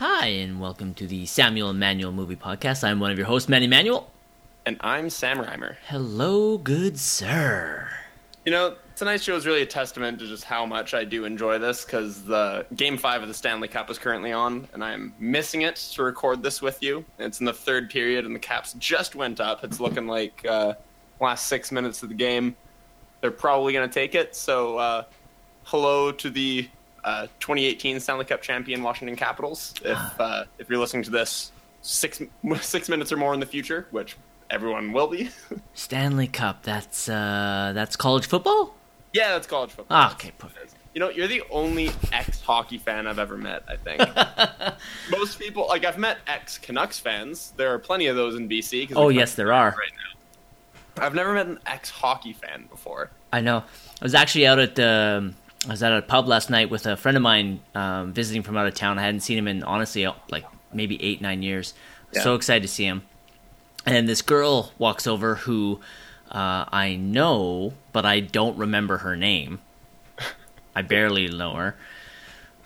Hi, and welcome to the Samuel and Manuel Movie Podcast. I'm one of your hosts, Manny Manuel. And I'm Sam Reimer. Hello, good sir. You know, tonight's show is really a testament to just how much I do enjoy this because the Game 5 of the Stanley Cup is currently on, and I'm missing it to record this with you. It's in the third period, and the Caps just went up. It's looking like uh, last six minutes of the game. They're probably going to take it. So, uh, hello to the uh, 2018 Stanley Cup champion Washington Capitals. If uh, if you're listening to this six six minutes or more in the future, which everyone will be. Stanley Cup. That's uh, that's college football. yeah, that's college football. Ah, okay, perfect. You know, you're the only ex hockey fan I've ever met, I think. Most people, like, I've met ex Canucks fans. There are plenty of those in BC. Oh yes, there are. Right now. I've never met an ex hockey fan before. I know. I was actually out at the. I was at a pub last night with a friend of mine um, visiting from out of town. I hadn't seen him in honestly like maybe eight nine years. Yeah. So excited to see him. And this girl walks over who uh, I know, but I don't remember her name. I barely know her.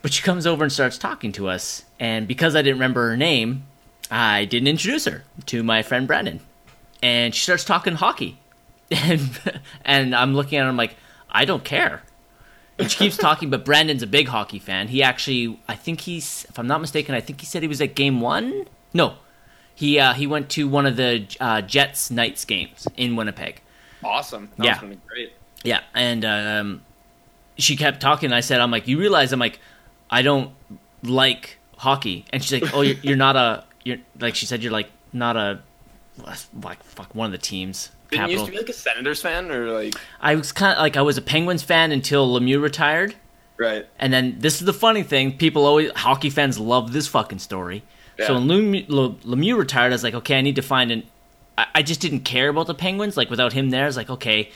But she comes over and starts talking to us. And because I didn't remember her name, I didn't introduce her to my friend Brandon. And she starts talking hockey. And, and I'm looking at her, I'm like, I don't care. And she keeps talking, but Brandon's a big hockey fan. He actually, I think he's, if I'm not mistaken, I think he said he was at game one. No, he uh, he went to one of the uh, Jets Knights games in Winnipeg. Awesome. That Yeah. great. Yeah, and um, she kept talking. I said, "I'm like, you realize I'm like, I don't like hockey." And she's like, "Oh, you're, you're not a you're like," she said, "You're like not a like fuck one of the teams." Didn't you used to be like a Senators fan or like I was kind of like I was a Penguins fan until Lemieux retired, right? and then this is the funny thing: people always hockey fans love this fucking story. So when Lemieux, Lemieux retired, I was like, okay, I need to find an. I, I just didn't care about the Penguins. Like without him there, I was like, okay.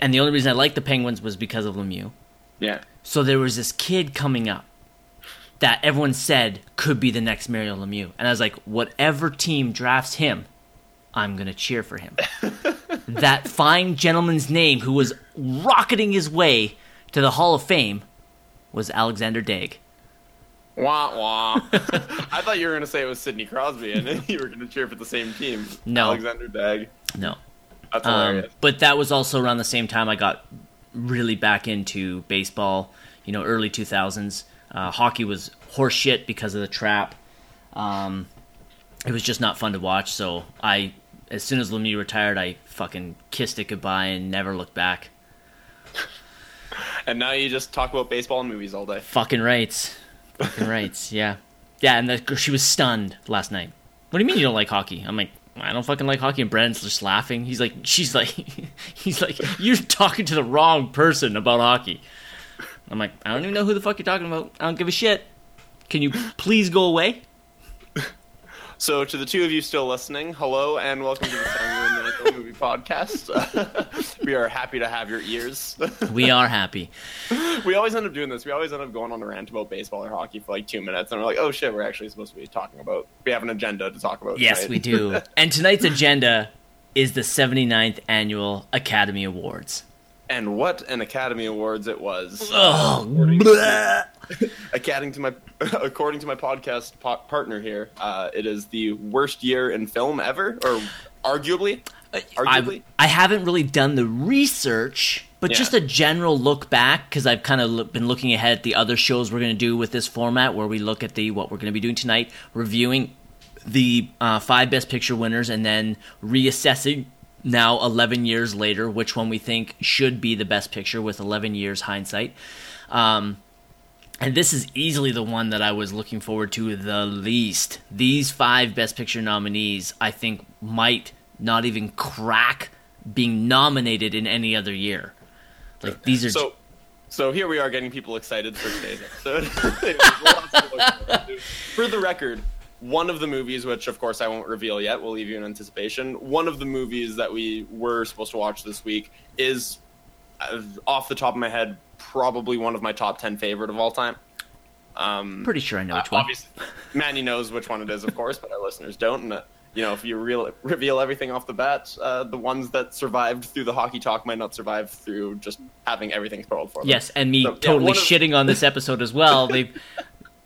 And the only reason I liked the Penguins was because of Lemieux. Yeah. So there was this kid coming up that everyone said could be the next Mario Lemieux, and I was like, whatever team drafts him, I'm gonna cheer for him. that fine gentleman's name, who was rocketing his way to the Hall of Fame, was Alexander Daigle. Wah wah. I thought you were gonna say it was Sidney Crosby, and you were gonna cheer for the same team. No. Alexander Dag. No, That's um, but that was also around the same time I got really back into baseball. You know, early 2000s. Uh, hockey was horseshit because of the trap. Um, it was just not fun to watch. So I, as soon as Lemieux retired, I fucking kissed it goodbye and never looked back. and now you just talk about baseball and movies all day. Fucking rights. Fucking rights. Yeah. Yeah, and the, she was stunned last night. What do you mean you don't like hockey? I'm like, I don't fucking like hockey. And Brandon's just laughing. He's like, she's like, he's like, you're talking to the wrong person about hockey. I'm like, I don't even know who the fuck you're talking about. I don't give a shit. Can you please go away? So, to the two of you still listening, hello and welcome to the Samuel Medical Movie Podcast. we are happy to have your ears. We are happy. we always end up doing this. We always end up going on a rant about baseball or hockey for like two minutes, and we're like, "Oh shit, we're actually supposed to be talking about. We have an agenda to talk about." Yes, tonight." we do. And tonight's agenda is the 79th Annual Academy Awards. And what an Academy Awards it was! Oh. According to my according to my podcast po- partner here, uh, it is the worst year in film ever, or arguably. Arguably, I, I haven't really done the research, but Yeah. just a general look back because I've kind of lo- been looking ahead at the other shows we're going to do with this format, where we look at the what we're going to be doing tonight, reviewing the uh, five best picture winners, and then reassessing now 11 years later which one we think should be the best picture with 11 years hindsight. Um, and this is easily the one that I was looking forward to the least. These five Best Picture nominees, I think, might not even crack being nominated in any other year. Like these are so. So here we are getting people excited for today's episode. There's lots to look forward to. for the record, one of the movies, which of course I won't reveal yet, we'll leave you in anticipation. One of the movies that we were supposed to watch this week is, uh, off the top of my head, probably one of my top ten favorite of all time. Um, pretty sure I know uh, which one. obviously, Manny knows which one it is, of course, but our listeners don't. And uh, you know, if you real, reveal everything off the bat, uh, the ones that survived through the hockey talk might not survive through just having everything spoiled for them. Yes, and me So, yeah, totally of- shitting on this episode as well. They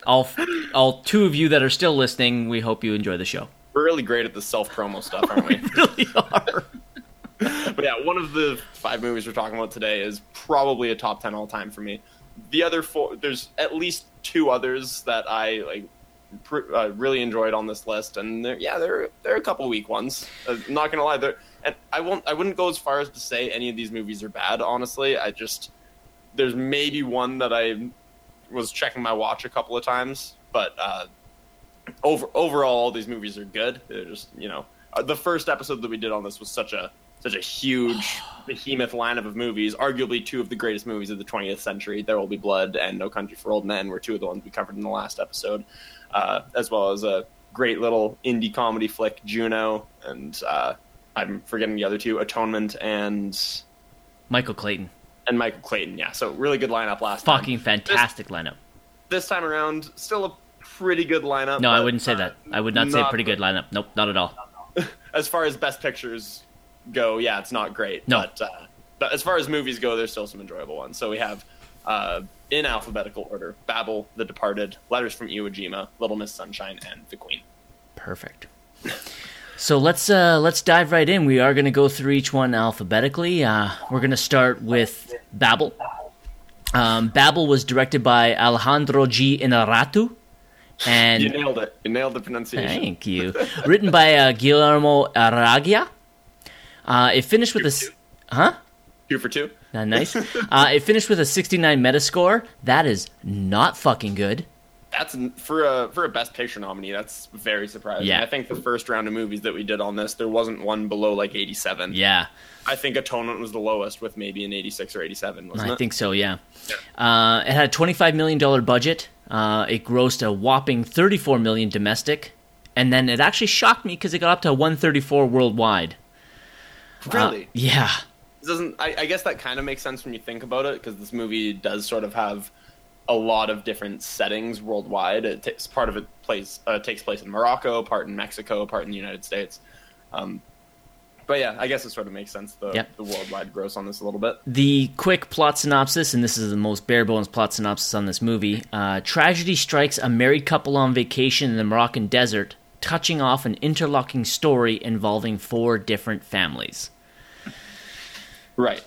all all two of you that are still listening, we hope you enjoy the show. We're really great at the self promo stuff, aren't we? really are. but yeah, one of the five movies we're talking about today is probably a top ten all time for me. The other four, there's at least two others that I like pr- uh, really enjoyed on this list, and they're, yeah, they're they're a couple weak ones. Uh, not gonna lie, they're, and I won't I wouldn't go as far as to say any of these movies are bad. Honestly, I just there's maybe one that I was checking my watch a couple of times, but uh, over overall, all these movies are good. They're just you know uh, the first episode that we did on this was such a such a huge behemoth lineup of movies. Arguably two of the greatest movies of the 20th century. There Will Be Blood and No Country for Old Men were two of the ones we covered in the last episode, uh, as well as a great little indie comedy flick, Juno, and uh, I'm forgetting the other two, Atonement and Michael Clayton. And Michael Clayton, yeah. So really good lineup last time. Fucking time. fantastic this, lineup. This time around, still a pretty good lineup. No, I wouldn't say that. I would not, not say pretty good lineup. Nope, not at all. as far as best pictures go, yeah, it's not great. No. But, uh, but as far as movies go, there's still some enjoyable ones. So we have, uh, in alphabetical order, Babel, The Departed, Letters from Iwo Jima, Little Miss Sunshine, and The Queen. Perfect. So let's uh, let's dive right in. We are going to go through each one alphabetically. Uh, we're going to start with Babel. Um, Babel was directed by Alejandro G. Inarritu. And you nailed it. You nailed the pronunciation. Thank you. Written by uh, Guillermo Arriaga. Uh, it finished with two a, huh? Two for two. Uh, nice. uh, it finished with a 69 Metascore. That is not fucking good that's for a for a best picture nominee. That's very surprising. Yeah. I think the first round of movies that we did on this, there wasn't one below like 87. Yeah. I think Atonement was the lowest with maybe an 86 or 87, wasn't I it? think so, yeah. yeah. Uh, it had a $25 million budget. Uh, it grossed a whopping 34 million domestic. And then it actually shocked me because it got up to 134 worldwide. Really? Uh, yeah. It doesn't I, I guess that kind of makes sense when you think about it because this movie does sort of have a lot of different settings worldwide. It takes part of it plays uh, takes place in Morocco, part in Mexico, part in the United States. Um, but yeah, I guess it sort of makes sense the yep. the worldwide gross on this a little bit. The quick plot synopsis, and this is the most bare bones plot synopsis on this movie. Uh, tragedy strikes a married couple on vacation in the Moroccan desert, touching off an interlocking story involving four different families. Right.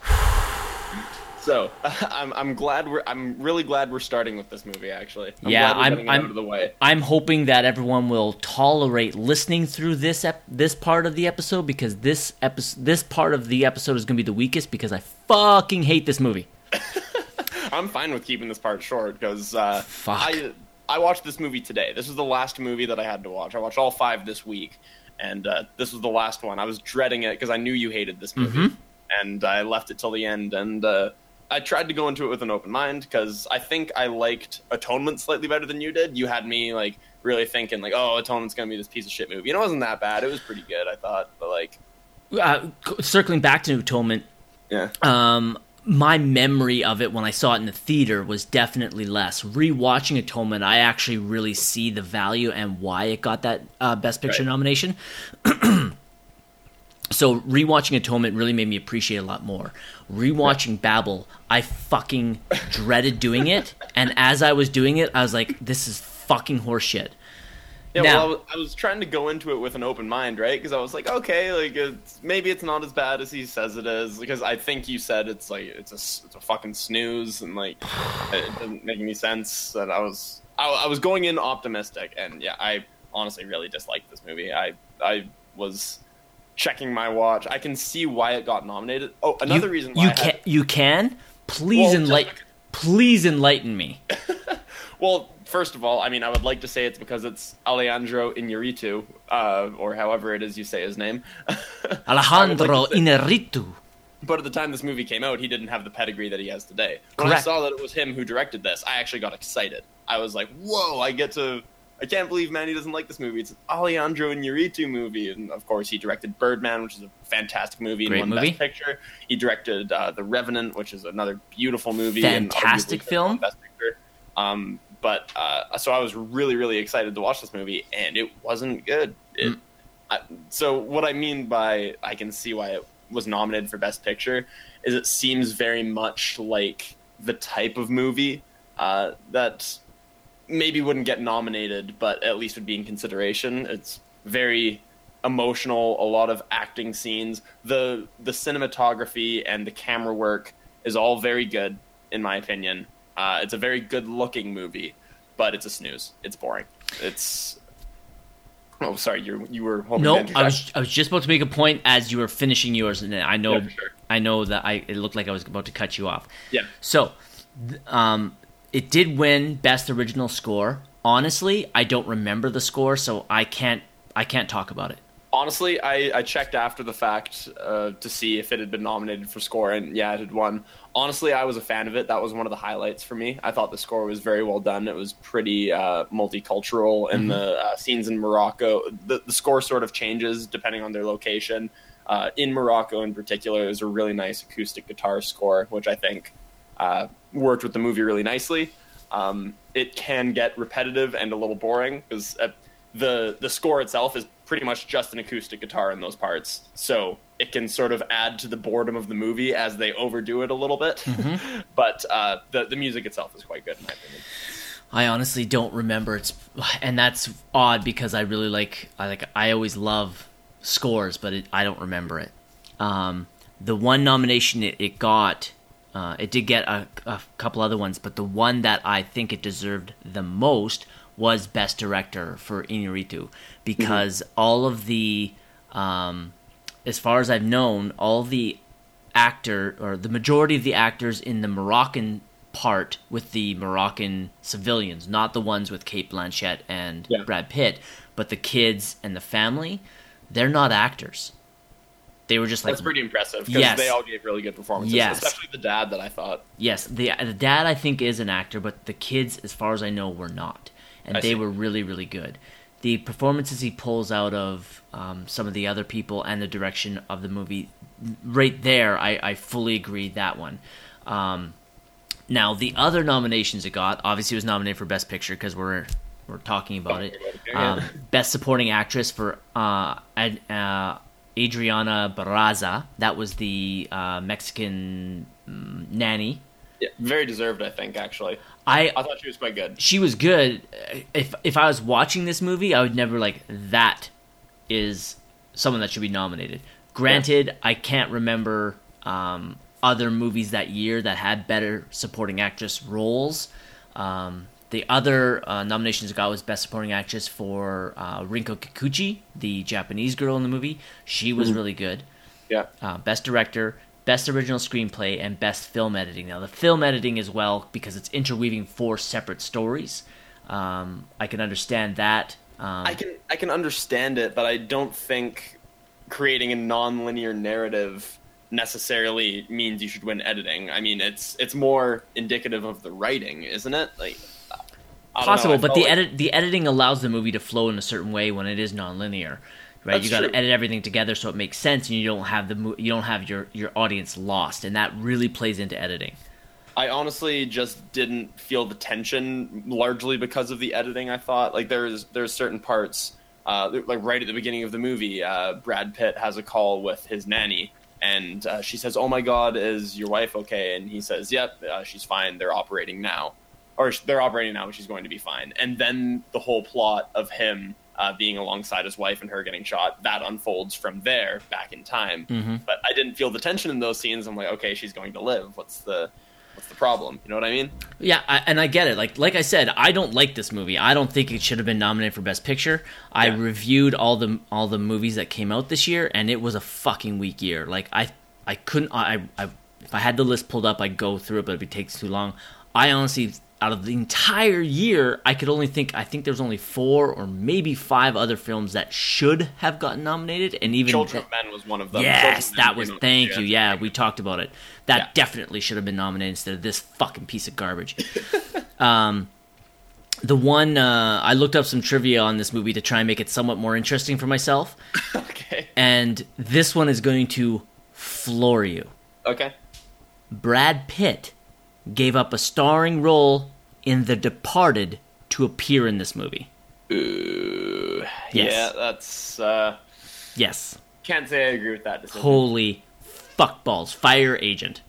So I'm I'm glad we're I'm really glad we're starting with this movie. Actually, I'm yeah, I'm I'm out of the way. I'm hoping that everyone will tolerate listening through this ep- this part of the episode because this episode this part of the episode is going to be the weakest because I fucking hate this movie. I'm fine with keeping this part short because uh. I I watched this movie today. This was the last movie that I had to watch. I watched all five this week, and uh, this was the last one. I was dreading it because I knew you hated this movie, Mhm. and I left it till the end. And uh, I tried to go into it with an open mind because I think I liked Atonement slightly better than you did. You had me like really thinking like, oh, Atonement's gonna be this piece of shit movie, and it wasn't that bad. It was pretty good, I thought, but like, Uh, circling back to Atonement, yeah, um, my memory of it when I saw it in the theater was definitely less. Rewatching Atonement, I actually really see the value and why it got that uh, Best Picture Right. nomination. so rewatching Atonement really made me appreciate it a lot more. Rewatching Babel, I fucking dreaded doing it, and as I was doing it, I was like, "This is fucking horseshit." Yeah, Now- well, I was, I was trying to go into it with an open mind, right? Because I was like, okay, like it's, maybe it's not as bad as he says it is. Because I think you said it's like it's a it's a fucking snooze, and like it doesn't make any sense. That I was I, I was going in optimistic, and yeah, I honestly really disliked this movie. I I was checking my watch. I can see why it got nominated. Oh, another you, reason why you I can had- you can please Well, enlighten please enlighten me. Well, first of all, I mean, I would like to say it's because it's Alejandro Iñárritu, uh, or however it is you say his name. Alejandro like Inarritu. But at the time this movie came out, he didn't have the pedigree that he has today. When I saw that it was him who directed this, I actually got excited. I was like, "Whoa! I get to! I can't believe Manny doesn't like this movie. It's an Alejandro Iñárritu movie." And of course, he directed Birdman, which is a fantastic movie Great and won movie. Best Picture. He directed uh, The Revenant, which is another beautiful movie, Fantastic film. Best Picture. Um, but uh, so I was really, really excited to watch this movie, and it wasn't good. It, Mm. I, so what I mean by I can see why it was nominated for Best Picture is it seems very much like the type of movie uh, that maybe wouldn't get nominated, but at least would be in consideration. It's very emotional, a lot of acting scenes. The the cinematography and the camera work is all very good, in my opinion. Uh, it's a very good looking movie, but it's a snooze. It's boring. It's oh, sorry, you you were hoping No, I was I was just about to make a point as you were finishing yours, and I know Yeah, sure. I know that I it looked like I was about to cut you off. yeah. So, th- um, it did win best original score. Honestly, I don't remember the score, so I can't I can't talk about it. Honestly, I, I checked after the fact uh, to see if it had been nominated for score, and yeah, it had won. Honestly, I was a fan of it. That was one of the highlights for me. I thought the score was very well done. It was pretty uh, multicultural, and the uh, scenes in Morocco, the, the score sort of changes depending on their location. Uh, in Morocco, in particular, there's a really nice acoustic guitar score, which I think uh, worked with the movie really nicely. Um, it can get repetitive and a little boring because uh, the the score itself is pretty much just an acoustic guitar in those parts, so it can sort of add to the boredom of the movie as they overdo it a little bit. but uh, the the music itself is quite good in my opinion. I honestly don't remember it's and that's odd because I really like I like I always love scores, but it, I don't remember it. Um, the one nomination it, it got, uh, it did get a, a couple other ones, but the one that I think it deserved the most was best director for Iñárritu because all of the, um, as far as I've known, all the actor or the majority of the actors in the Moroccan part with the Moroccan civilians, not the ones with Cate Blanchett and Yeah. Brad Pitt, but the kids and the family, they're not actors. They were just like That's pretty impressive because Yes. they all gave really good performances, Yes. especially the dad that I thought. Yes, the the dad I think is an actor, but the kids, as far as I know, were not, and I they see. were really really good. The performances he pulls out of um, some of the other people and the direction of the movie, right there, I, I fully agree that one. Um, now the other nominations it got, obviously, it was nominated for Best Picture because we're we're talking about it. Um, Best Supporting Actress for uh, Ad, uh, Adriana Barraza. That was the uh, Mexican mm, nanny. Yeah, very deserved, I think. Actually, I I thought she was quite good. she was good. If if I was watching this movie, I would never like that is someone that should be nominated. Granted, I can't remember um, other movies that year that had better supporting actress roles. Um, the other uh, nominations I got was Best Supporting Actress for uh, Rinko Kikuchi, the Japanese girl in the movie. She was really good Yeah, uh, best director, best original screenplay, and best film editing. Now, the film editing as well because it's interweaving four separate stories. Um, I can understand that. Um, I can I can understand it, but I don't think creating a non-linear narrative necessarily means you should win editing. I mean, it's it's more indicative of the writing, isn't it? Like Know, possible, but the like- edit the editing allows the movie to flow in a certain way when it is nonlinear. Right, That's you got to edit everything together so it makes sense, and you don't have the mo- you don't have your your audience lost, and that really plays into editing. I honestly just didn't feel the tension largely because of the editing. I thought like there's there's certain parts uh, like right at the beginning of the movie, uh, Brad Pitt has a call with his nanny, and uh, she says, "Oh my God, is your wife okay?" And he says, "Yep, uh, she's fine. They're operating now, or they're operating now, and she's going to be fine." And then the whole plot of him. Uh, being alongside his wife and her getting shot, that unfolds from there back in time. Mhm. But I didn't feel the tension in those scenes. I'm like, okay, she's going to live. What's the what's the problem? You know what I mean? Yeah, I, and I get it. Like like I said, I don't like this movie. I don't think it should have been nominated for Best Picture. I Yeah. reviewed all the all the movies that came out this year, and it was a fucking weak year. Like I I couldn't. I, I if I had the list pulled up, I'd go through it, but it takes too long. I honestly, out of the entire year, I could only think. I think there's only four or maybe five other films that should have gotten nominated, and even Children of Men was one of them. Yes, that was. Thank you. Yeah, we talked about it. That Yeah. definitely should have been nominated instead of this fucking piece of garbage. um, the one uh, I looked up some trivia on this movie to try and make it somewhat more interesting for myself, okay. and this one is going to floor you. Okay. Brad Pitt gave up a starring role in The Departed to appear in this movie. Ooh. Yes. Yeah, that's. Uh, Yes. can't say I agree with that decision. Holy fuckballs! Fire agent.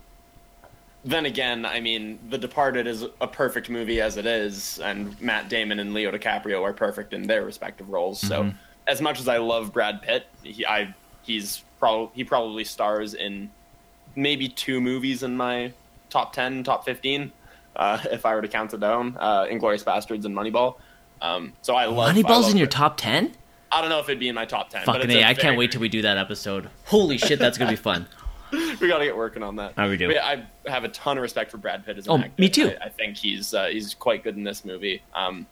then again, I mean, The Departed is a perfect movie as it is, and Matt Damon and Leo DiCaprio are perfect in their respective roles. So, Mm-hmm. as much as I love Brad Pitt, he I he's probably he probably stars in maybe two movies in my top ten, top fifteen, uh, if I were to count it down. Uh, Inglourious Basterds and Moneyball. Um, so I love I Moneyball's love in your top ten. I don't know if it'd be in my top ten. but Fucking it's a! I can't wait till we do that episode. Holy shit, that's gonna be fun. we got to get working on that. Oh, we do. But I have a ton of respect for Brad Pitt as an Oh, actor. me too. I, I think he's uh, he's quite good in this movie. Um,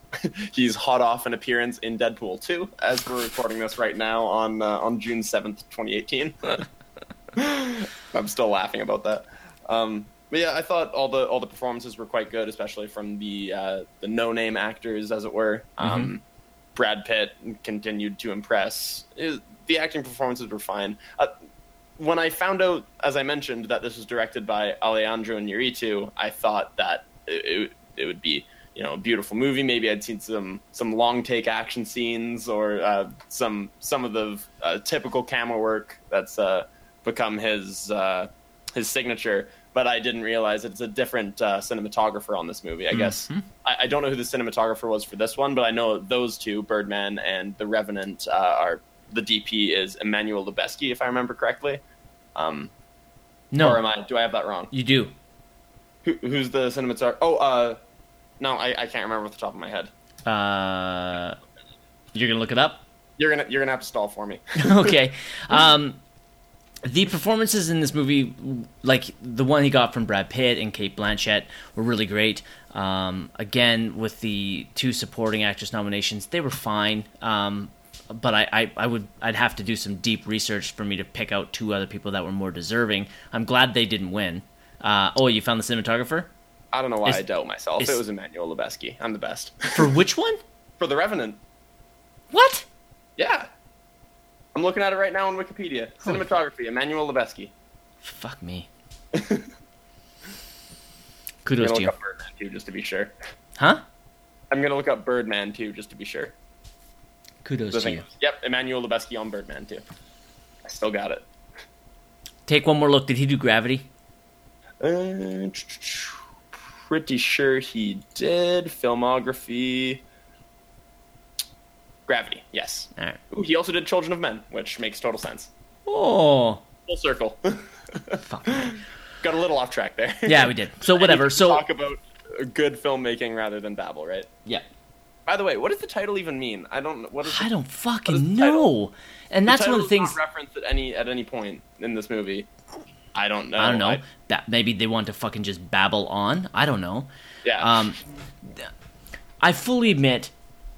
he's hot off an appearance in Deadpool 2, as we're recording this right now on uh, on June seventh, twenty eighteen. I'm still laughing about that. Um, but yeah, I thought all the all the performances were quite good, especially from the uh, the no name actors, as it were. Um, Brad Pitt continued to impress. It- the acting performances were fine. Uh, when I found out, as I mentioned, that this was directed by Alejandro Inarritu, I thought that it, it, it would be you know a beautiful movie. Maybe I'd seen some some long take action scenes or uh, some some of the uh, typical camera work that's uh, become his uh, his signature. But I didn't realize it's a different uh, cinematographer on this movie. I guess I, I don't know who the cinematographer was for this one, but I know those two, Birdman and The Revenant, uh, are the DP is Emmanuel Lubezki, if I remember correctly. Um, or am I? Do I have that wrong? you do. Who, who's the cinematographer? Oh, uh, no, I, I can't remember off the top of my head. Uh, you're gonna look it up. You're gonna you're gonna have to stall for me. okay. Um, the performances in this movie, like the one he got from Brad Pitt and Cate Blanchett, were really great. Um, again, with the two supporting actress nominations, they were fine. Um, but I, I, I would I'd have to do some deep research for me to pick out two other people that were more deserving. I'm glad they didn't win. Uh, oh, you found the cinematographer I don't know why Is- I doubt myself. is- It was Emmanuel Lubezki. I'm the best for which one? for The Revenant. What? Yeah, I'm looking at it right now on Wikipedia. Cinematography: Emmanuel Lubezki. Fuck me. Kudos to look you. up Birdman too, just to be sure. Huh? I'm gonna look up Birdman too, just to be sure. Kudos to you. is- Yep, Emmanuel Lubezki on Birdman too. I still got it. Take one more look. Did he do Gravity? Uh, pretty sure he did. Filmography. Gravity, yes. All right. Ooh, he also did Children of Men, which makes total sense. Oh, Full circle. fuck. Got a little off track there. Yeah, we did. So whatever. I need So talk about uh, good filmmaking rather than babble, right? yeah, By the way, what does the title even mean? I don't. What is the, I don't fucking the know. And that's one of the things. not referenced at any at any point in this movie. I don't know. I don't know. That maybe they want to fucking just babble on. I don't know. yeah. Um, I fully admit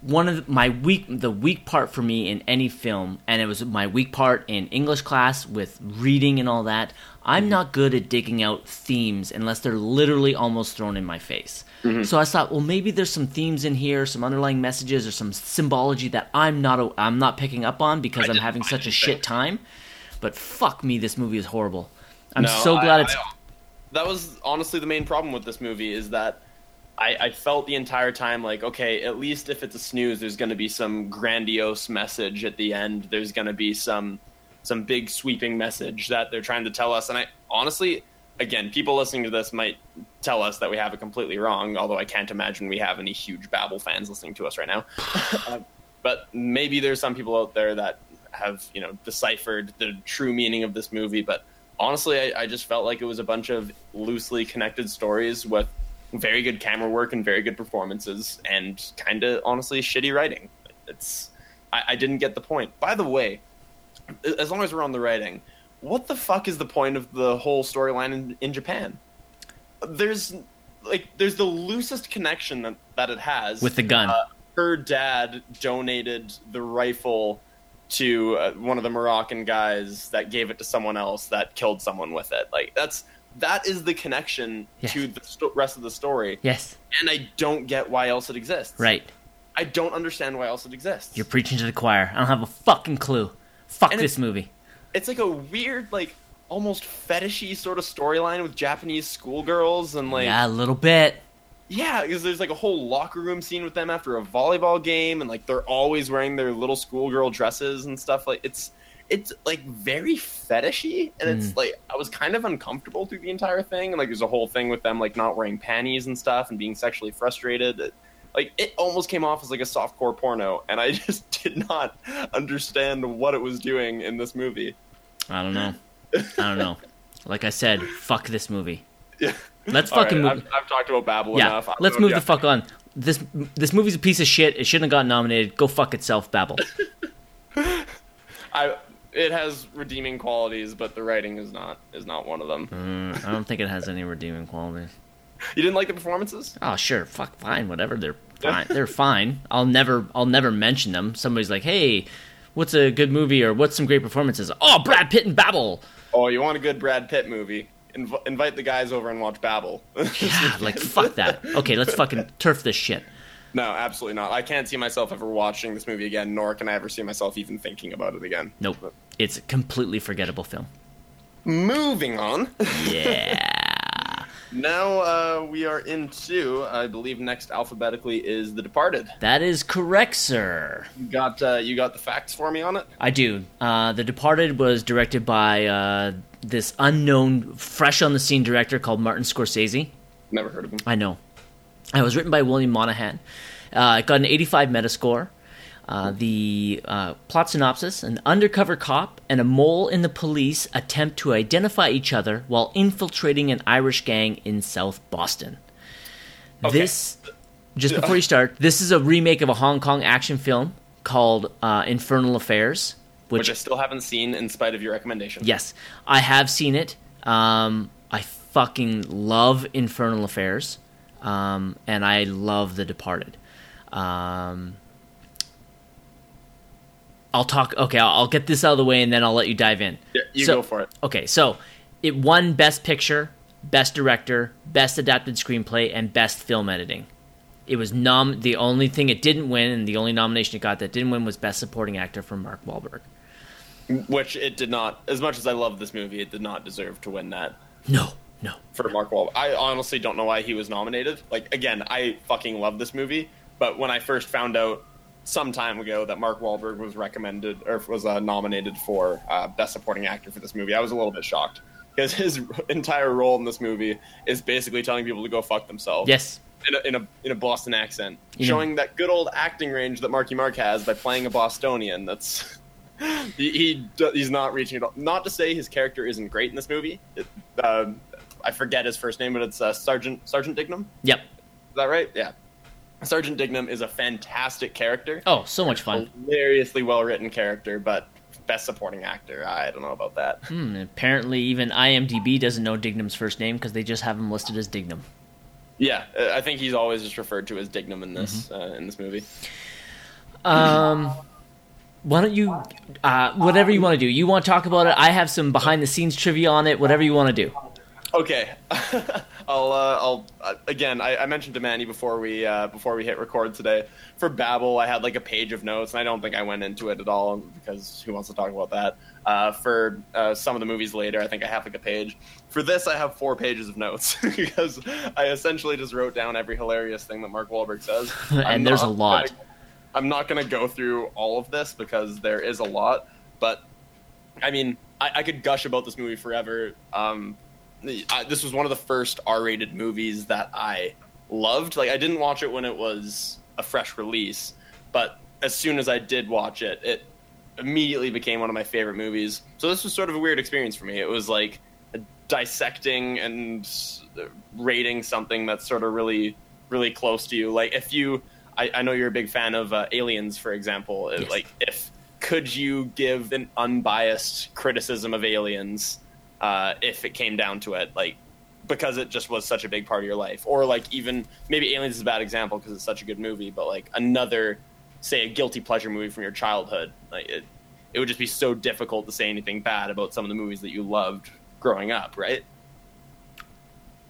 one of the, my weak the weak part for me in any film, and it was my weak part in English class with reading and all that. I'm mm-hmm. not good at digging out themes unless they're literally almost thrown in my face. Mm-hmm. So I thought, well, maybe there's some themes in here, some underlying messages, or some symbology that I'm not I'm not picking up on because I I'm having such a shit time. But fuck me, this movie is horrible. I'm No, so I- glad it's. I- that was honestly the main problem with this movie is that I, I felt the entire time like, okay, at least if it's a snooze, there's going to be some grandiose message at the end. There's going to be some some big sweeping message that they're trying to tell us. And I honestly, again, people listening to this might tell us that we have it completely wrong. Although I can't imagine we have any huge Babel fans listening to us right now. Uh, but maybe there's some people out there that have you know deciphered the true meaning of this movie. But honestly, I, I just felt like it was a bunch of loosely connected stories with very good camera work and very good performances, and kind of honestly shitty writing. It's I, I didn't get the point. By the way, as long as we're on the writing, what the fuck is the point of the whole storyline in, in Japan? There's like there's the loosest connection that, that it has With the gun. Uh, her dad donated the rifle to uh, one of the Moroccan guys that gave it to someone else that killed someone with it. Like that's that is the connection Yes. to the sto- rest of the story, yes, and I don't get why else it exists. right. I don't understand why else it exists. You're preaching to the choir. I don't have a fucking clue. Fuck And this it's- movie. it's like a weird, like almost fetishy sort of storyline with Japanese schoolgirls and like yeah, a little bit. Yeah, because there's like a whole locker room scene with them after a volleyball game, and like they're always wearing their little schoolgirl dresses and stuff. Like it's it's like very fetishy, and Mm. it's like I was kind of uncomfortable through the entire thing. And like there's a whole thing with them like not wearing panties and stuff and being sexually frustrated. It- like it almost came off as like a softcore porno, and I just did not understand what it was doing in this movie. I don't know. I don't know. Like I said, fuck this movie. Yeah. Let's All fucking right, move. I've, I've talked about Babel yeah, enough. I let's move know the fuck on. This this movie's a piece of shit. It shouldn't have gotten nominated. Go fuck itself, Babel. I it has redeeming qualities, but the writing is not is not one of them. Mm, I don't think it has any redeeming qualities. You didn't like the performances? Oh sure, fuck, fine, whatever. They're fine. They're fine. I'll never, I'll never mention them. Somebody's like, hey, what's a good movie or what's some great performances? Oh, Brad Pitt and Babel. Oh, you want a good Brad Pitt movie? Inv- invite the guys over and watch Babel. Yeah, like fuck that. Okay, let's fucking turf this shit. No, absolutely not. I can't see myself ever watching this movie again, nor can I ever see myself even thinking about it again. Nope, it's a completely forgettable film. Moving on. Yeah, now uh, we are into, I believe, next alphabetically is The Departed. that is correct, sir. You got uh, you got the facts for me on it? I do. Uh, the Departed was directed by uh, this unknown, fresh on the scene director called Martin Scorsese. Never heard of him. I know. It was written by William Monahan. Uh, it got an 85 Metascore. Uh, the uh, plot synopsis An undercover cop and a mole in the police attempt to identify each other while infiltrating an Irish gang in South Boston. Okay. This, just before you start, this is a remake of a Hong Kong action film called uh, Infernal Affairs, Which which I still haven't seen in spite of your recommendation. Yes, I have seen it. Um, I fucking love Infernal Affairs, um, and I love The Departed. Um, I'll talk. Okay, I'll, I'll get this out of the way, and then I'll let you dive in. Yeah, you So- go for it. Okay, so it won Best Picture, Best Director, Best Adapted Screenplay, and Best Film Editing. It was nom. The only thing it didn't win, and the only nomination it got that didn't win was Best Supporting Actor for Mark Wahlberg. Which it did not. As much as I love this movie, it did not deserve to win that. No, no. for Mark Wahlberg. I honestly don't know why he was nominated. Like again, I fucking love this movie, but when I first found out some time ago that Mark Wahlberg was recommended or was uh, nominated for uh, best supporting actor for this movie, I was a little bit shocked because his entire role in this movie is basically telling people to go fuck themselves. Yes, In a, in a in a Boston accent, know- showing that good old acting range that Marky Mark has by playing a Bostonian. That's he, he he's not reaching it. all. Not to say his character isn't great in this movie. It, uh, I forget his first name, but it's uh, Sergeant Sergeant Dignam. Yep. Is that right? Yeah. Sergeant Dignam is a fantastic character. Oh, so much fun. Hilariously well written character, but best supporting actor. I don't know about that. Hmm, apparently, even IMDb doesn't know Dignam's first name because they just have him listed as Dignam. Yeah, I think he's always just referred to as Dignam in this Mm-hmm. uh, in this movie. Um, why don't you, uh, whatever you want to do. You want to talk about it? I have some behind the scenes trivia on it. Whatever you want to do. Okay, I'll uh, I'll uh, again. I, I mentioned to Manny before we uh, before we hit record today for Babel. I had like a page of notes, and I don't think I went into it at all because who wants to talk about that? Uh, for uh, some of the movies later, I think I have like a page. For this, I have four pages of notes because I essentially just wrote down every hilarious thing that Mark Wahlberg says. And I'm there's a lot. gonna- I'm not going to go through all of this because there is a lot, but I mean, I, I could gush about this movie forever. Um, I, this was one of the first R-rated movies that I loved. Like, I didn't watch it when it was a fresh release, but as soon as I did watch it, it immediately became one of my favorite movies. So this was sort of a weird experience for me. It was like dissecting and rating something that's sort of really, really close to you. Like, if you, I, I know you're a big fan of uh, Aliens, for example. Yes. Like, if could you give an unbiased criticism of Aliens uh, if it came down to it, like because it just was such a big part of your life, or like even maybe Aliens is a bad example because it's such a good movie, but like another, say, a guilty pleasure movie from your childhood, like it, it would just be so difficult to say anything bad about some of the movies that you loved growing up, right?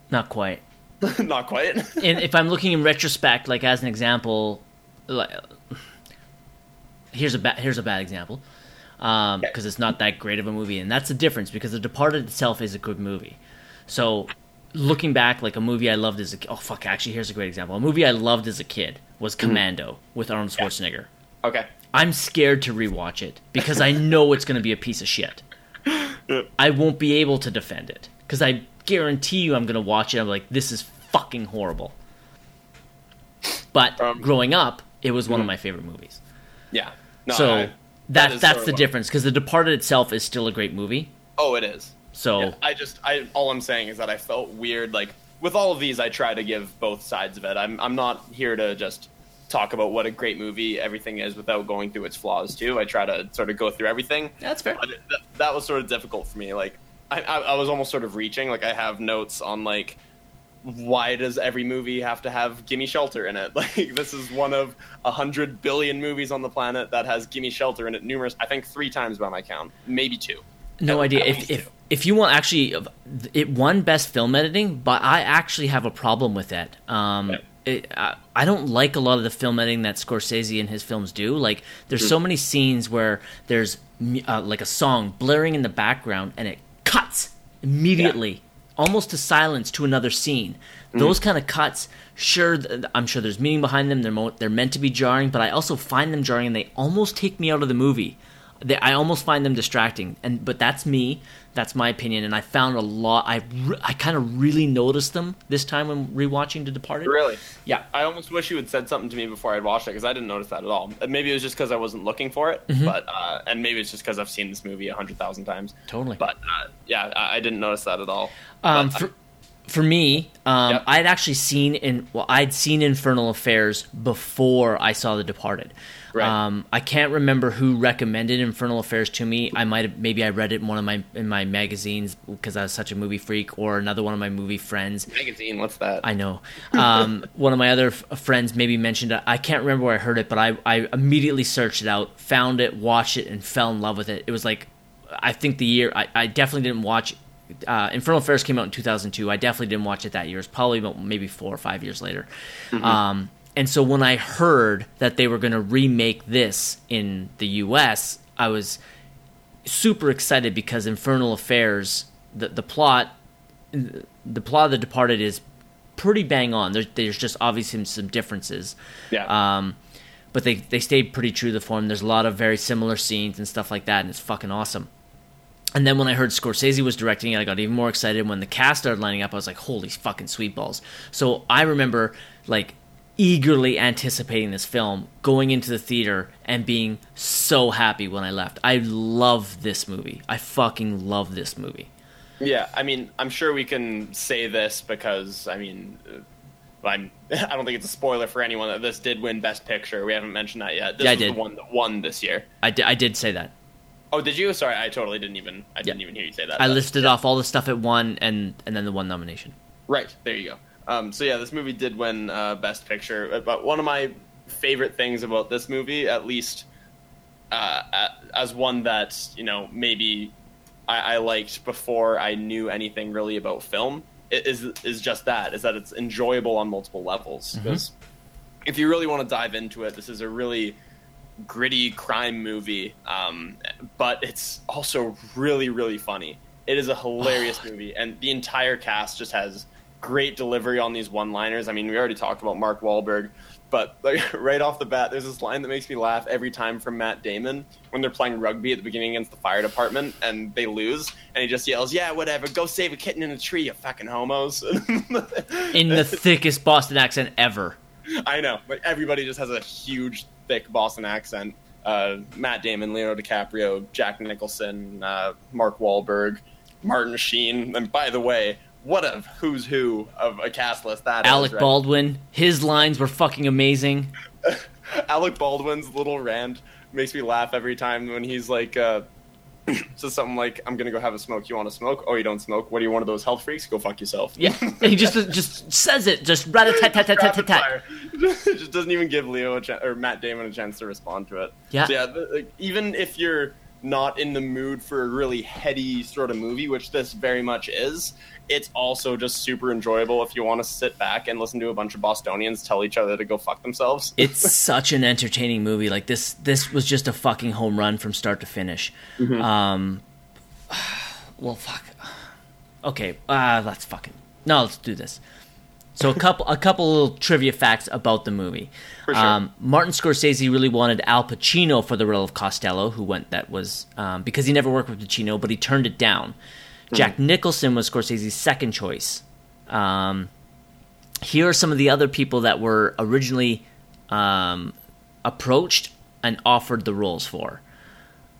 Not quite. Not quite. And if I'm looking in retrospect, like as an example, like, here's a bad here's a bad example Um, because it's not that great of a movie, and that's the difference because The Departed itself is a good movie. So looking back, like a movie I loved as a oh fuck, actually here's a great example. A movie I loved as a kid was mm-hmm. Commando with Arnold Schwarzenegger. okay. I'm scared to rewatch it because I know it's going to be a piece of shit. I won't be able to defend it because I guarantee you I'm going to watch it. I'm like, this is fucking horrible. But Um, growing up, it was one of mm-hmm. my favorite movies. Yeah. No, so I- that, that that's the difference because The Departed itself is still a great movie. Oh, it is. So Yeah, I just, I all I'm saying is that I felt weird. Like with all of these, I try to give both sides of it. I'm, I'm not here to just talk about what a great movie everything is without going through its flaws too. I try to sort of go through everything. that's fair. But that, that was sort of difficult for me. Like I, I, I was almost sort of reaching. Like I have notes on like why does every movie have to have "Gimme Shelter" in it? Like this is one of a hundred billion movies on the planet that has "Gimme Shelter" in it numerous. I think three times by my count, maybe two. No At- idea. at If, if if you want, actually, it won best film editing, but I actually have a problem with that. Um, Yeah. it, I, I don't like a lot of the film editing that Scorsese and his films do. Like, there's so many scenes where there's uh, like a song blaring in the background, and it cuts immediately, almost to silence, to another scene. Mm. Those kind of cuts, sure, th- I'm sure there's meaning behind them. They're mo- they're meant to be jarring, but I also find them jarring, and they almost take me out of the movie. They, I almost find them distracting, and but that's me. That's my opinion, and I found a lot. I re- I kind of really noticed them this time when rewatching The Departed. Really? Yeah. I almost wish you had said something to me before I'd watched it because I didn't notice that at all. Maybe it was just because I wasn't looking for it, Mm-hmm. but uh, and maybe it's just because I've seen this movie a hundred thousand times. Totally. But uh, yeah, I, I didn't notice that at all. Um, for, for me, um, Yep. I'd actually seen in well, I'd seen Infernal Affairs before I saw The Departed. Right. Um, I can't remember who recommended Infernal Affairs to me. I might have maybe I read it in one of my in my magazines because I was such a movie freak, or another one of my movie friends. magazine, what's that? I know. Um, one of my other f- friends maybe mentioned it. I can't remember where I heard it, but I, I immediately searched it out, found it, watched it, and fell in love with it. It was like, I think the year, I, I definitely didn't watch. Uh, Infernal Affairs came out in 2002. I definitely didn't watch it that year. It's probably about maybe four or five years later. Um, and so when I heard that they were going to remake this in the U.S., I was super excited because Infernal Affairs, the the plot, the plot of The Departed is pretty bang on. There's there's just obviously some differences. yeah. Um, but they they stayed pretty true to the form. There's a lot of very similar scenes and stuff like that, and it's fucking awesome. And then when I heard Scorsese was directing it, I got even more excited. When the cast started lining up, I was like, "Holy fucking sweet balls!" So I remember like eagerly anticipating this film, going into the theater, and being so happy when I left. I love this movie. I fucking love this movie. Yeah, I mean, I'm sure we can say this because I mean, uh, I'm. I don't think it's a spoiler for anyone that this did win Best Picture. We haven't mentioned that yet. This Yeah, I did. the one that won this year. I, di- I did say that. Oh, did you? Sorry, I totally didn't even. I didn't even hear you say that. I But- listed off all the stuff it won, and and then the one nomination. Right there, you go. Um, so yeah, this movie did win uh, Best Picture. Uh, But one of my favorite things about this movie, at least uh, as one that you know maybe I, I liked before I knew anything really about film, is is just that: is that it's enjoyable on multiple levels. Because if you really want to dive into it, this is a really gritty crime movie, um, but it's also really, really funny. It is a hilarious movie, and the entire cast just has great delivery on these one-liners. I mean, we already talked about Mark Wahlberg, but like right off the bat, there's this line that makes me laugh every time from Matt Damon when they're playing rugby at the beginning against the fire department and they lose, and he just yells, "Yeah, whatever, go save a kitten in a tree, you fucking homos." In the thickest Boston accent ever. I know, but everybody just has a huge, thick Boston accent. Uh, Matt Damon, Leonardo DiCaprio, Jack Nicholson, uh, Mark Wahlberg, Martin Sheen, and by the way, what a who's who of a cast list that is, Alec right? Baldwin, his lines were fucking amazing. Alec Baldwin's little rant makes me laugh every time when he's like, uh, says something like, "I'm gonna go have a smoke. You want to smoke? Oh, you don't smoke? What are you, one of those health freaks? Go fuck yourself." Yeah, he just just says it, just rat a tat tat tat tat tat rapid tat. fire. It just doesn't even give Leo a chan or Matt Damon a chance to respond to it. Yeah. So yeah. The, like, even if you're not in the mood for a really heady sort of movie, which this very much is, it's also just super enjoyable if you want to sit back and listen to a bunch of Bostonians tell each other to go fuck themselves. It's such an entertaining movie. Like this, this was just a fucking home run from start to finish. Um, well, fuck. Okay, uh, let's fucking no. Let's do this. So a couple a couple little trivia facts about the movie. Sure. Um, Martin Scorsese really wanted Al Pacino for the role of Costello, who went that was um, because he never worked with Pacino, but he turned it down. Jack Nicholson was Scorsese's second choice. Um, here are some of the other people that were originally um, approached and offered the roles for.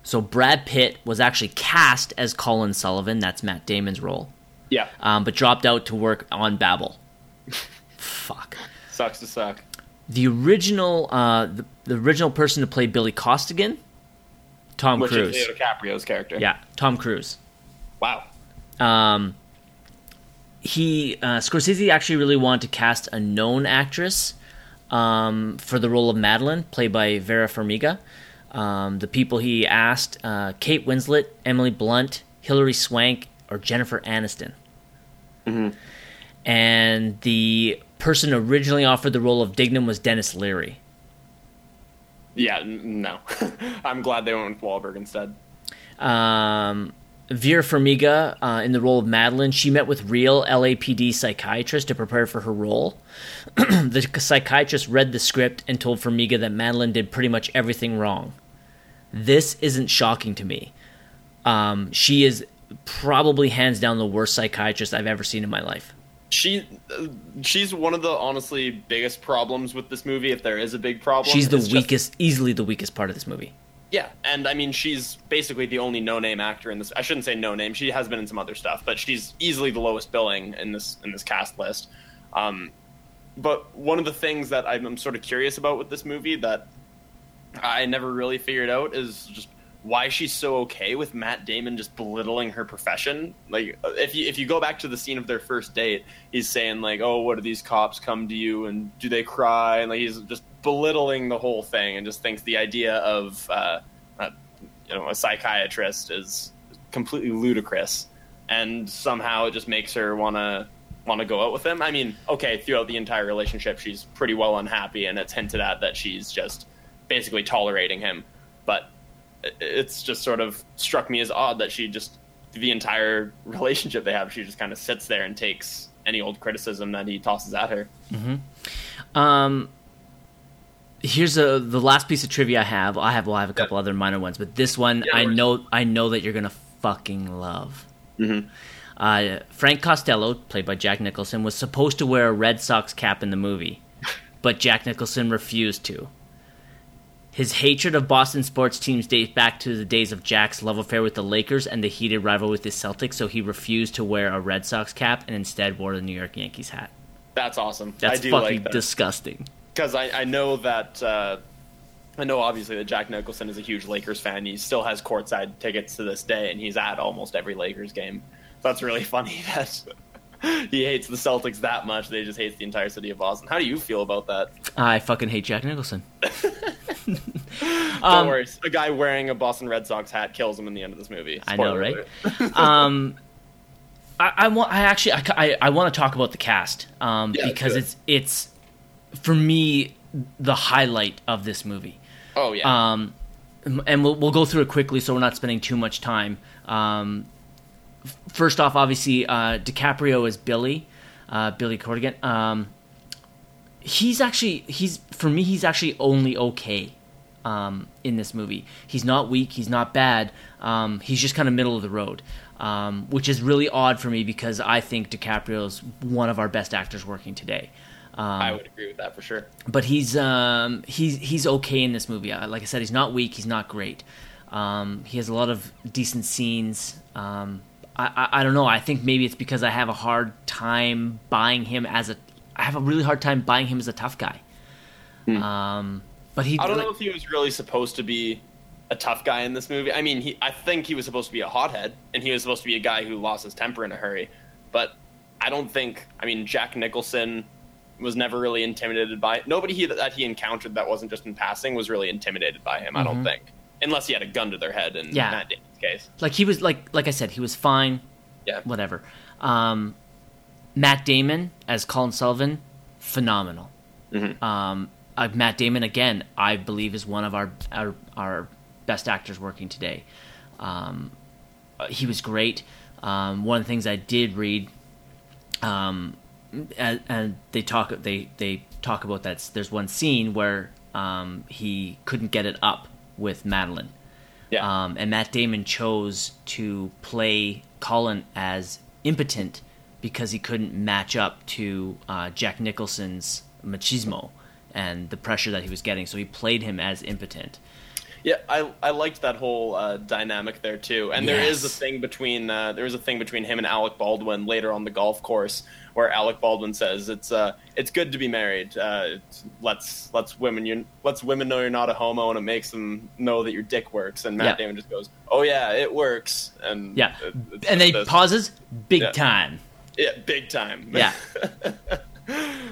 So Brad Pitt was actually cast as Colin Sullivan. That's Matt Damon's role, Yeah, um, but dropped out to work on Babel. Fuck. sucks to suck. The original, uh, the, the original person to play Billy Costigan, Tom Which Cruise. is Leo DiCaprio's character. Yeah, Tom Cruise. Wow. Um, he uh, Scorsese actually really wanted to cast a known actress um, for the role of Madeline, played by Vera Farmiga. Um, the people he asked: uh, Kate Winslet, Emily Blunt, Hilary Swank, or Jennifer Aniston. And the person originally offered the role of Dignam was Denis Leary. Yeah, n- no. I'm glad they went with Wahlberg instead. Um, Vera Farmiga, uh, in the role of Madeline, she met with real LAPD psychiatrist to prepare for her role. the psychiatrist read the script and told Farmiga that Madeline did pretty much everything wrong. This isn't shocking to me. Um, she is probably hands down the worst psychiatrist I've ever seen in my life. She, uh, she's one of the honestly biggest problems with this movie. If there is a big problem, She's the It's just- weakest, easily the weakest part of this movie. Yeah, and I mean, she's basically the only no-name actor in this. I shouldn't say no-name. She has been in some other stuff, but she's easily the lowest billing in this in this cast list. Um, but one of the things that I'm, sort of curious about with this movie that I never really figured out is just why she's so okay with Matt Damon just belittling her profession. Like, if you if you go back to the scene of their first date, he's saying like, "Oh, what do these cops come to you and do they cry?" And like he's just belittling the whole thing and just thinks the idea of uh, uh, you know a psychiatrist is completely ludicrous, and somehow it just makes her want to want to go out with him. I mean, okay, throughout the entire relationship, she's pretty well unhappy, and it's hinted at that she's just basically tolerating him. But it's just sort of struck me as odd that she just the entire relationship they have, she just kind of sits there and takes any old criticism that he tosses at her. Um, here's a the last piece of trivia I have. I have well, I have a couple other minor ones, but this one Yeah, I know I know that you're gonna fucking love. Mhm. Uh, Frank Costello, played by Jack Nicholson, was supposed to wear a Red Sox cap in the movie, but Jack Nicholson refused to. His hatred of Boston sports teams dates back to the days of Jack's love affair with the Lakers and the heated rivalry with the Celtics, so he refused to wear a Red Sox cap and instead wore the New York Yankees hat. That's awesome. That's I do fucking like that. disgusting. Because I, I know that uh, I know obviously that Jack Nicholson is a huge Lakers fan. He still has courtside tickets to this day, and he's at almost every Lakers game. So that's really funny that he hates the Celtics that much. That he just hates the entire city of Boston. How do you feel about that? I fucking hate Jack Nicholson. Don't Um, worry, a guy wearing a Boston Red Sox hat kills him in the end of this movie. I know, right? um, I, I want. I actually. I, I, I want to talk about the cast. Um, Yeah, because it's it's for me the highlight of this movie. oh yeah, Um, and we'll we'll go through it quickly, so we're not spending too much time. Um, first off, obviously, uh, DiCaprio is Billy, uh, Billy Corrigan. Um, he's actually he's for me he's actually only okay um, in this movie. He's not weak. He's not bad. Um, he's just kind of middle of the road, um, which is really odd for me because I think DiCaprio is one of our best actors working today. Um, I would agree with that for sure. but he's um, he's he's okay in this movie. Like I said, he's not weak. He's not great. Um, he has a lot of decent scenes. Um, I, I I don't know. I think maybe it's because I have a hard time buying him as a. I have a really hard time buying him as a tough guy. Um, but he. Hmm. I don't know if he was really supposed to be a tough guy in this movie. I mean, he I think he was supposed to be a hothead, and he was supposed to be a guy who lost his temper in a hurry. But I don't think. I mean, Jack Nicholson was never really intimidated by nobody he, that he encountered that wasn't just in passing was really intimidated by him. I don't think, unless he had a gun to their head. In Yeah. Matt Damon's case, like he was like like I said, he was fine. yeah, Whatever. Um, Matt Damon as Colin Sullivan, phenomenal. Mhm. Um, uh, Matt Damon again, I believe, is one of our our, our best actors working today. Um, uh, he was great. Um, one of the things I did read, um, and, and they talk they they talk about that. There's one scene where um, he couldn't get it up with Madeline. Yeah. Um, and Matt Damon chose to play Colin as impotent because he couldn't match up to uh, Jack Nicholson's machismo and the pressure that he was getting. So he played him as impotent. Yeah, I I liked that whole uh, dynamic there too, and there is a thing between uh, there is a thing between him and Alec Baldwin later on the golf course where Alec Baldwin says it's uh it's good to be married. Uh, let's let's women you let's women know you're not a homo, and it makes them know that your dick works. And Matt Yeah. Damon just goes, "Oh yeah, it works." And Yeah, it- and then he this- pauses big Yeah. time. yeah, big time. Yeah.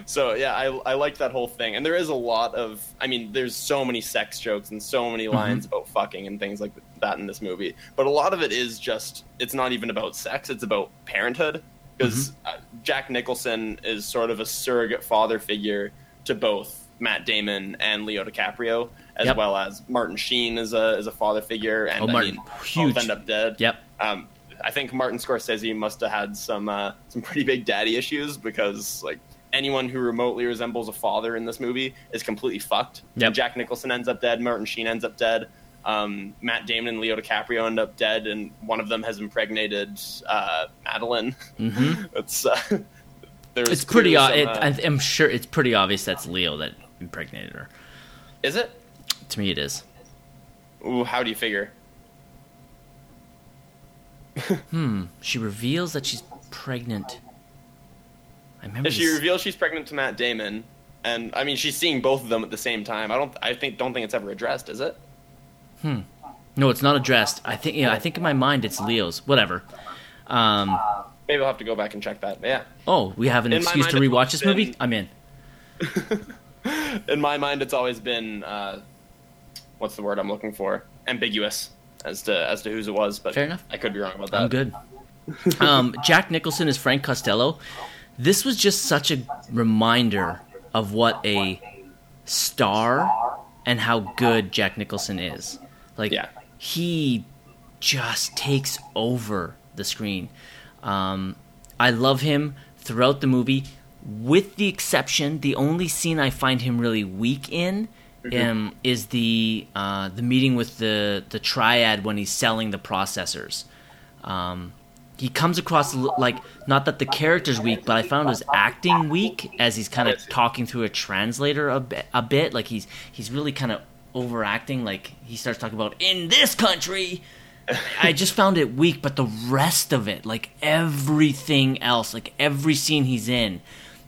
so yeah, I I liked that whole thing, and there is a lot of. I mean, there's so many sex jokes and so many Mm-hmm. lines about fucking and things like that in this movie. But a lot of it is just. It's not even about sex. It's about parenthood because Mm-hmm. uh, Jack Nicholson is sort of a surrogate father figure to both Matt Damon and Leo DiCaprio, as Yep. well as Martin Sheen is a is a father figure, and Oh, Martin, I mean, end up dead. Yep. Um, I think Martin Scorsese must have had some uh, some pretty big daddy issues because like anyone who remotely resembles a father in this movie is completely fucked. Yep. Jack Nicholson ends up dead. Martin Sheen ends up dead. Um, Matt Damon and Leo DiCaprio end up dead, and one of them has impregnated uh, Madeline. hmm it's uh, there's It's pretty. Uh, some, it, I- I'm sure it's pretty obvious that's Leo that impregnated her. is it? To me, it is. Ooh, how do you figure? Hmm. She reveals that she's pregnant. I remember. If she this- reveals she's pregnant to Matt Damon, and I mean she's seeing both of them at the same time. I don't. I think don't think it's ever addressed, is it? Hmm. No, it's not addressed. I think. Yeah, I think in my mind it's Leo's. Whatever. Um. Maybe I'll have to go back and check that. Yeah. Oh, we have an In excuse to rewatch this been- movie. I'm in. in my mind, it's always been uh, what's the word I'm looking for? Ambiguous as to as to whose it was, but Fair enough. I could be wrong about that. I'm good. um, Jack Nicholson is Frank Costello. This was just such a reminder of what a star and how good Jack Nicholson is. Like Yeah. he just takes over the screen. Um, I love him throughout the movie, with the exception, the only scene I find him really weak in um, is the uh, the meeting with the the triad when he's selling the processors. Um, he comes across like not that the character's weak, but I found his acting weak as he's kind of talking through a translator a bit, a bit. Like he's he's really kind of overacting. Like he starts talking about in this country. I just found it weak, but the rest of it, like everything else, like every scene he's in,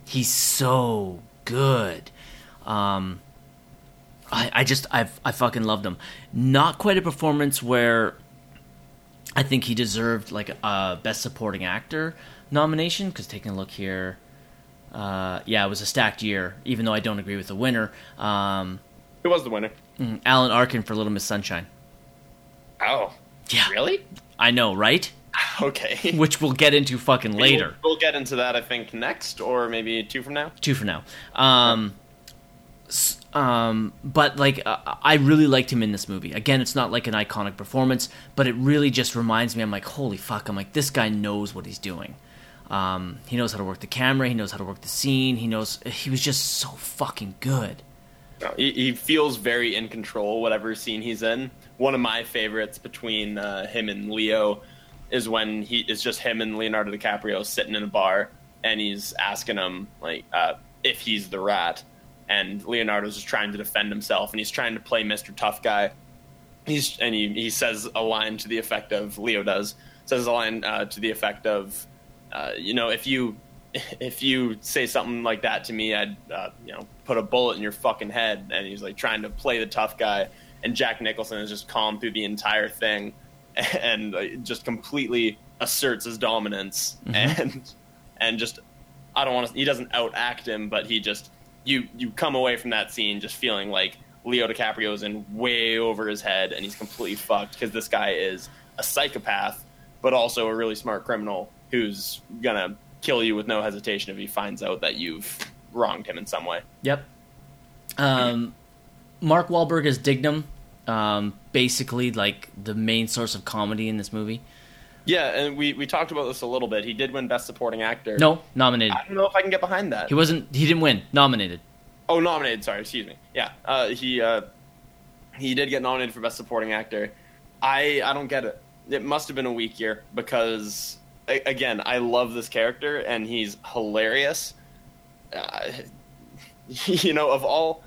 he's so good. Um, I, I just I I fucking loved him. Not quite a performance where I think he deserved like a best supporting actor nomination because taking a look here, uh, yeah, it was a stacked year. Even though I don't agree with the winner, um, Who was the winner? mm, Alan Arkin for Little Miss Sunshine. Oh, Yeah, really? I know, right? Okay. Which we'll get into fucking later. We'll, we'll get into that, I think, next, or maybe two from now. Two from now. Um, um, but like, uh, I really liked him in this movie. Again, it's not like an iconic performance, but it really just reminds me. I'm like, holy fuck! I'm like, this guy knows what he's doing. Um, he knows how to work the camera. He knows how to work the scene. He knows. He was just so fucking good. He, he feels very in control, whatever scene he's in. One of my favorites between uh, him and Leo is when he is just him and Leonardo DiCaprio sitting in a bar, and he's asking him like uh, if he's the rat, and Leonardo's just trying to defend himself, and he's trying to play Mr. Tough Guy. He's and he, he says a line to the effect of Leo does says a line uh, to the effect of, uh, you know, if you if you say something like that to me, I'd uh, you know put a bullet in your fucking head. And he's like trying to play the tough guy, and Jack Nicholson is just calm through the entire thing, and uh, just completely asserts his dominance, and and just I don't want to. He doesn't outact him, but he just you you come away from that scene just feeling like Leo DiCaprio is in way over his head, and he's completely fucked because this guy is a psychopath, but also a really smart criminal who's gonna kill you with no hesitation if he finds out that you've wronged him in some way. Yep. Um, Mark Wahlberg as Dignam, um, basically like the main source of comedy in this movie. Yeah, and we, we talked about this a little bit. He did win Best Supporting Actor. No, nominated. I don't know if I can get behind that. He wasn't. He didn't win. Nominated. Oh, nominated. Sorry, excuse me. Yeah, uh, he uh, he did get nominated for Best Supporting Actor. I I don't get it. It must have been a weak year because again, I love this character and he's hilarious. Uh, you know, of all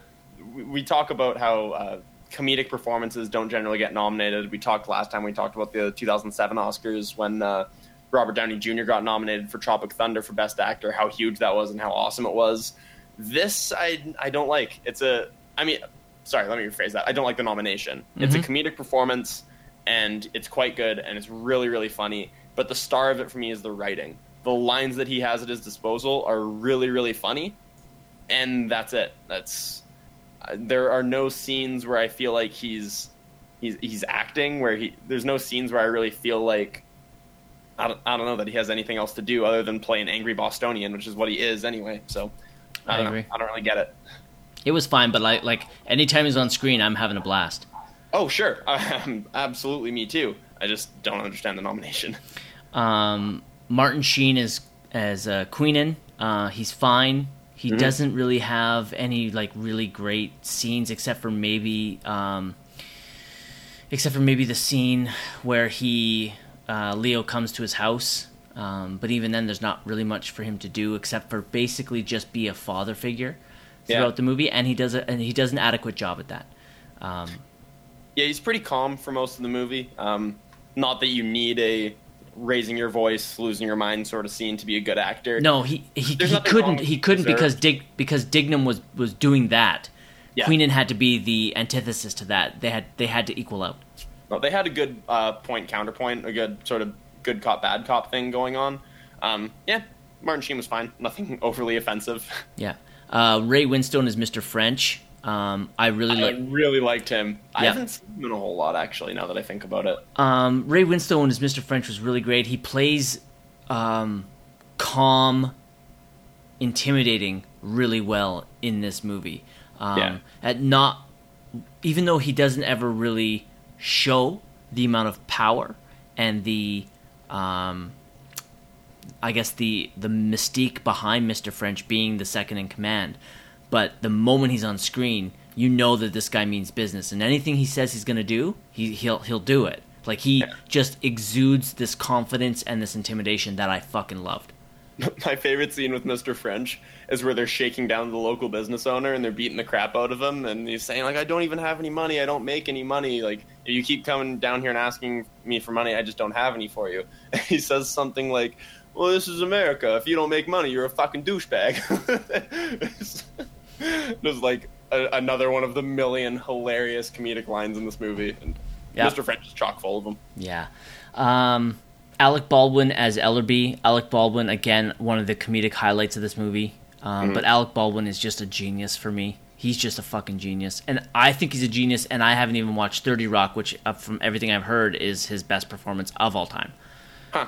we- we talk about how uh, comedic performances don't generally get nominated. We talked last time. We talked about the 2007 Oscars when uh, Robert Downey Jr. got nominated for Tropic Thunder for Best Actor. How huge that was and how awesome it was. This I I don't like. It's a I mean, sorry, let me rephrase that. I don't like the nomination. It's a comedic performance and it's quite good and it's really really funny. But the star of it for me is the writing. The lines that he has at his disposal are really really funny, and that's it. That's there are no scenes where I feel like he's he's he's acting where he there's no scenes where I really feel like I don't, I don't know that he has anything else to do other than play an angry Bostonian, which is what he is anyway. So I I don't agree. know. I don't really get it. It was fine, but like like anytime he's on screen, I'm having a blast. Oh sure, um, absolutely me too. I just don't understand the nomination. Um, Martin Sheen is as uh, Queenan. Uh, he's fine. He doesn't really have any like really great scenes, except for maybe, um, except for maybe the scene where he uh, Leo comes to his house. Um, but even then, there's not really much for him to do except for basically just be a father figure throughout Yeah. the movie, and he does a, and he does an adequate job at that. Um, Yeah, he's pretty calm for most of the movie. Um, not that you need a raising your voice, losing your mind sort of scene to be a good actor. No, he he, he couldn't he couldn't because Dig because Dignam was was doing that. Yeah. Queenan had to be the antithesis to that. They had they had to equal out. No, they had a good uh, point counterpoint, a good sort of good cop bad cop thing going on. Um, yeah, Martin Sheen was fine. Nothing overly offensive. Yeah. Uh, Ray Winstone is Mr. French. Um, I really I really liked him. I haven't seen him in a whole lot actually. Now that I think about it. um, Ray Winstone as Mr. French was really great. He plays um, calm, intimidating really well in this movie. Um, Yeah. At not even though he doesn't ever really show the amount of power and the um, I guess the the mystique behind Mr. French being the second in command. But the moment he's on screen, you know that this guy means business, and anything he says he's going to do, he he'll he'll do it. Like he Yeah. just exudes this confidence and this intimidation that I fucking loved. My favorite scene with Mr. French is where they're shaking down the local business owner and they're beating the crap out of him, and he's saying like, "I don't even have any money. I don't make any money. Like, if you keep coming down here and asking me for money. I just don't have any for you." And he says something like, "Well, this is America. If you don't make money, you're a fucking douchebag." Was like a, another one of the million hilarious comedic lines in this movie, and Yeah. Mr. French is chock full of them. Yeah. Um, Alec Baldwin as Ellerby. Alec Baldwin, again, one of the comedic highlights of this movie. Um, But Alec Baldwin is just a genius for me. He's just a fucking genius. And I think he's a genius, and I haven't even watched 30 Rock, which, uh, from everything I've heard, is his best performance of all time. Huh.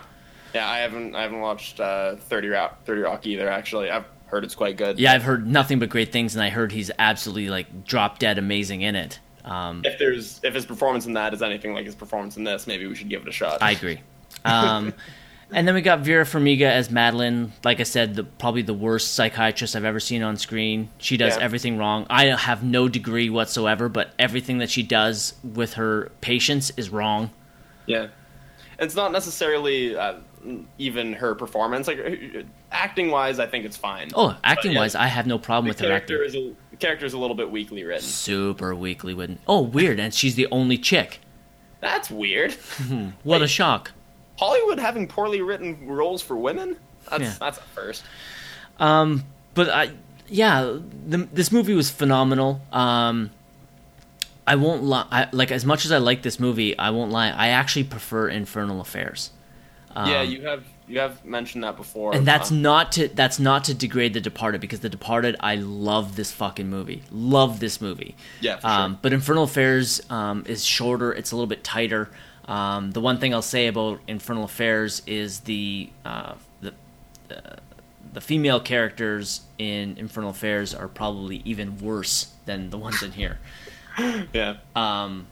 Yeah, I haven't I haven't watched uh, Thirty Rock Thirty Rock either. Actually, I've heard it's quite good. Yeah, I've heard nothing but great things, and I heard he's absolutely, like, drop dead amazing in it. Um, If there's if his performance in that is anything like his performance in this, maybe we should give it a shot. I agree. Um, and then we got Vera Farmiga as Madeline. Like I said, the, probably the worst psychiatrist I've ever seen on screen. She does Yeah. everything wrong. I have no degree whatsoever, but everything that she does with her patients is wrong. yeah, it's not necessarily uh, even her performance. Like acting wise, I think it's fine. Oh, acting wise, yeah, I have no problem with her character acting. is a the character is a little bit weakly written. Super weakly written. Oh, weird, and she's the only chick. That's weird. What a shock. Hollywood having poorly written roles for women. That's Yeah. that's a first. Um, but I, yeah, the, this movie was phenomenal. Um, I won't lie. I, like as much as I like this movie, I won't lie. I actually prefer Infernal Affairs. Um, yeah, you have you have mentioned that before. and that's Uh, not to that's not to degrade The Departed because The Departed, I love this fucking movie. Love this movie. Yeah, for Um, sure. but Infernal Affairs um, is shorter. It's a little bit tighter. Um, the one thing I'll say about Infernal Affairs is the uh, the uh, the female characters in Infernal Affairs are probably even worse than the ones in here. yeah. Um,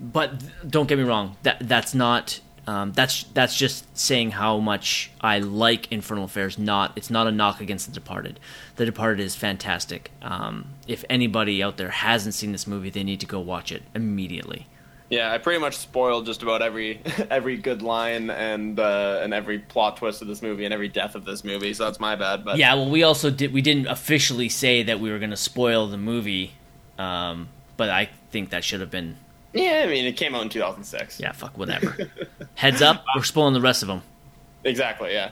but don't get me wrong. That that's not um, that's that's just saying how much I like Infernal Affairs. Not it's not a knock against The Departed. The Departed is fantastic. Um, if anybody out there hasn't seen this movie, they need to go watch it immediately. Yeah, I pretty much spoiled just about every every good line and uh, and every plot twist of this movie and every death of this movie. So that's my bad. But yeah, well, we also did. We didn't officially say that we were going to spoil the movie, um, but I think that should have been. Yeah, I mean, it came out in 2006. Yeah, fuck whatever. Heads up, we're spoiling the rest of them. Exactly. Yeah.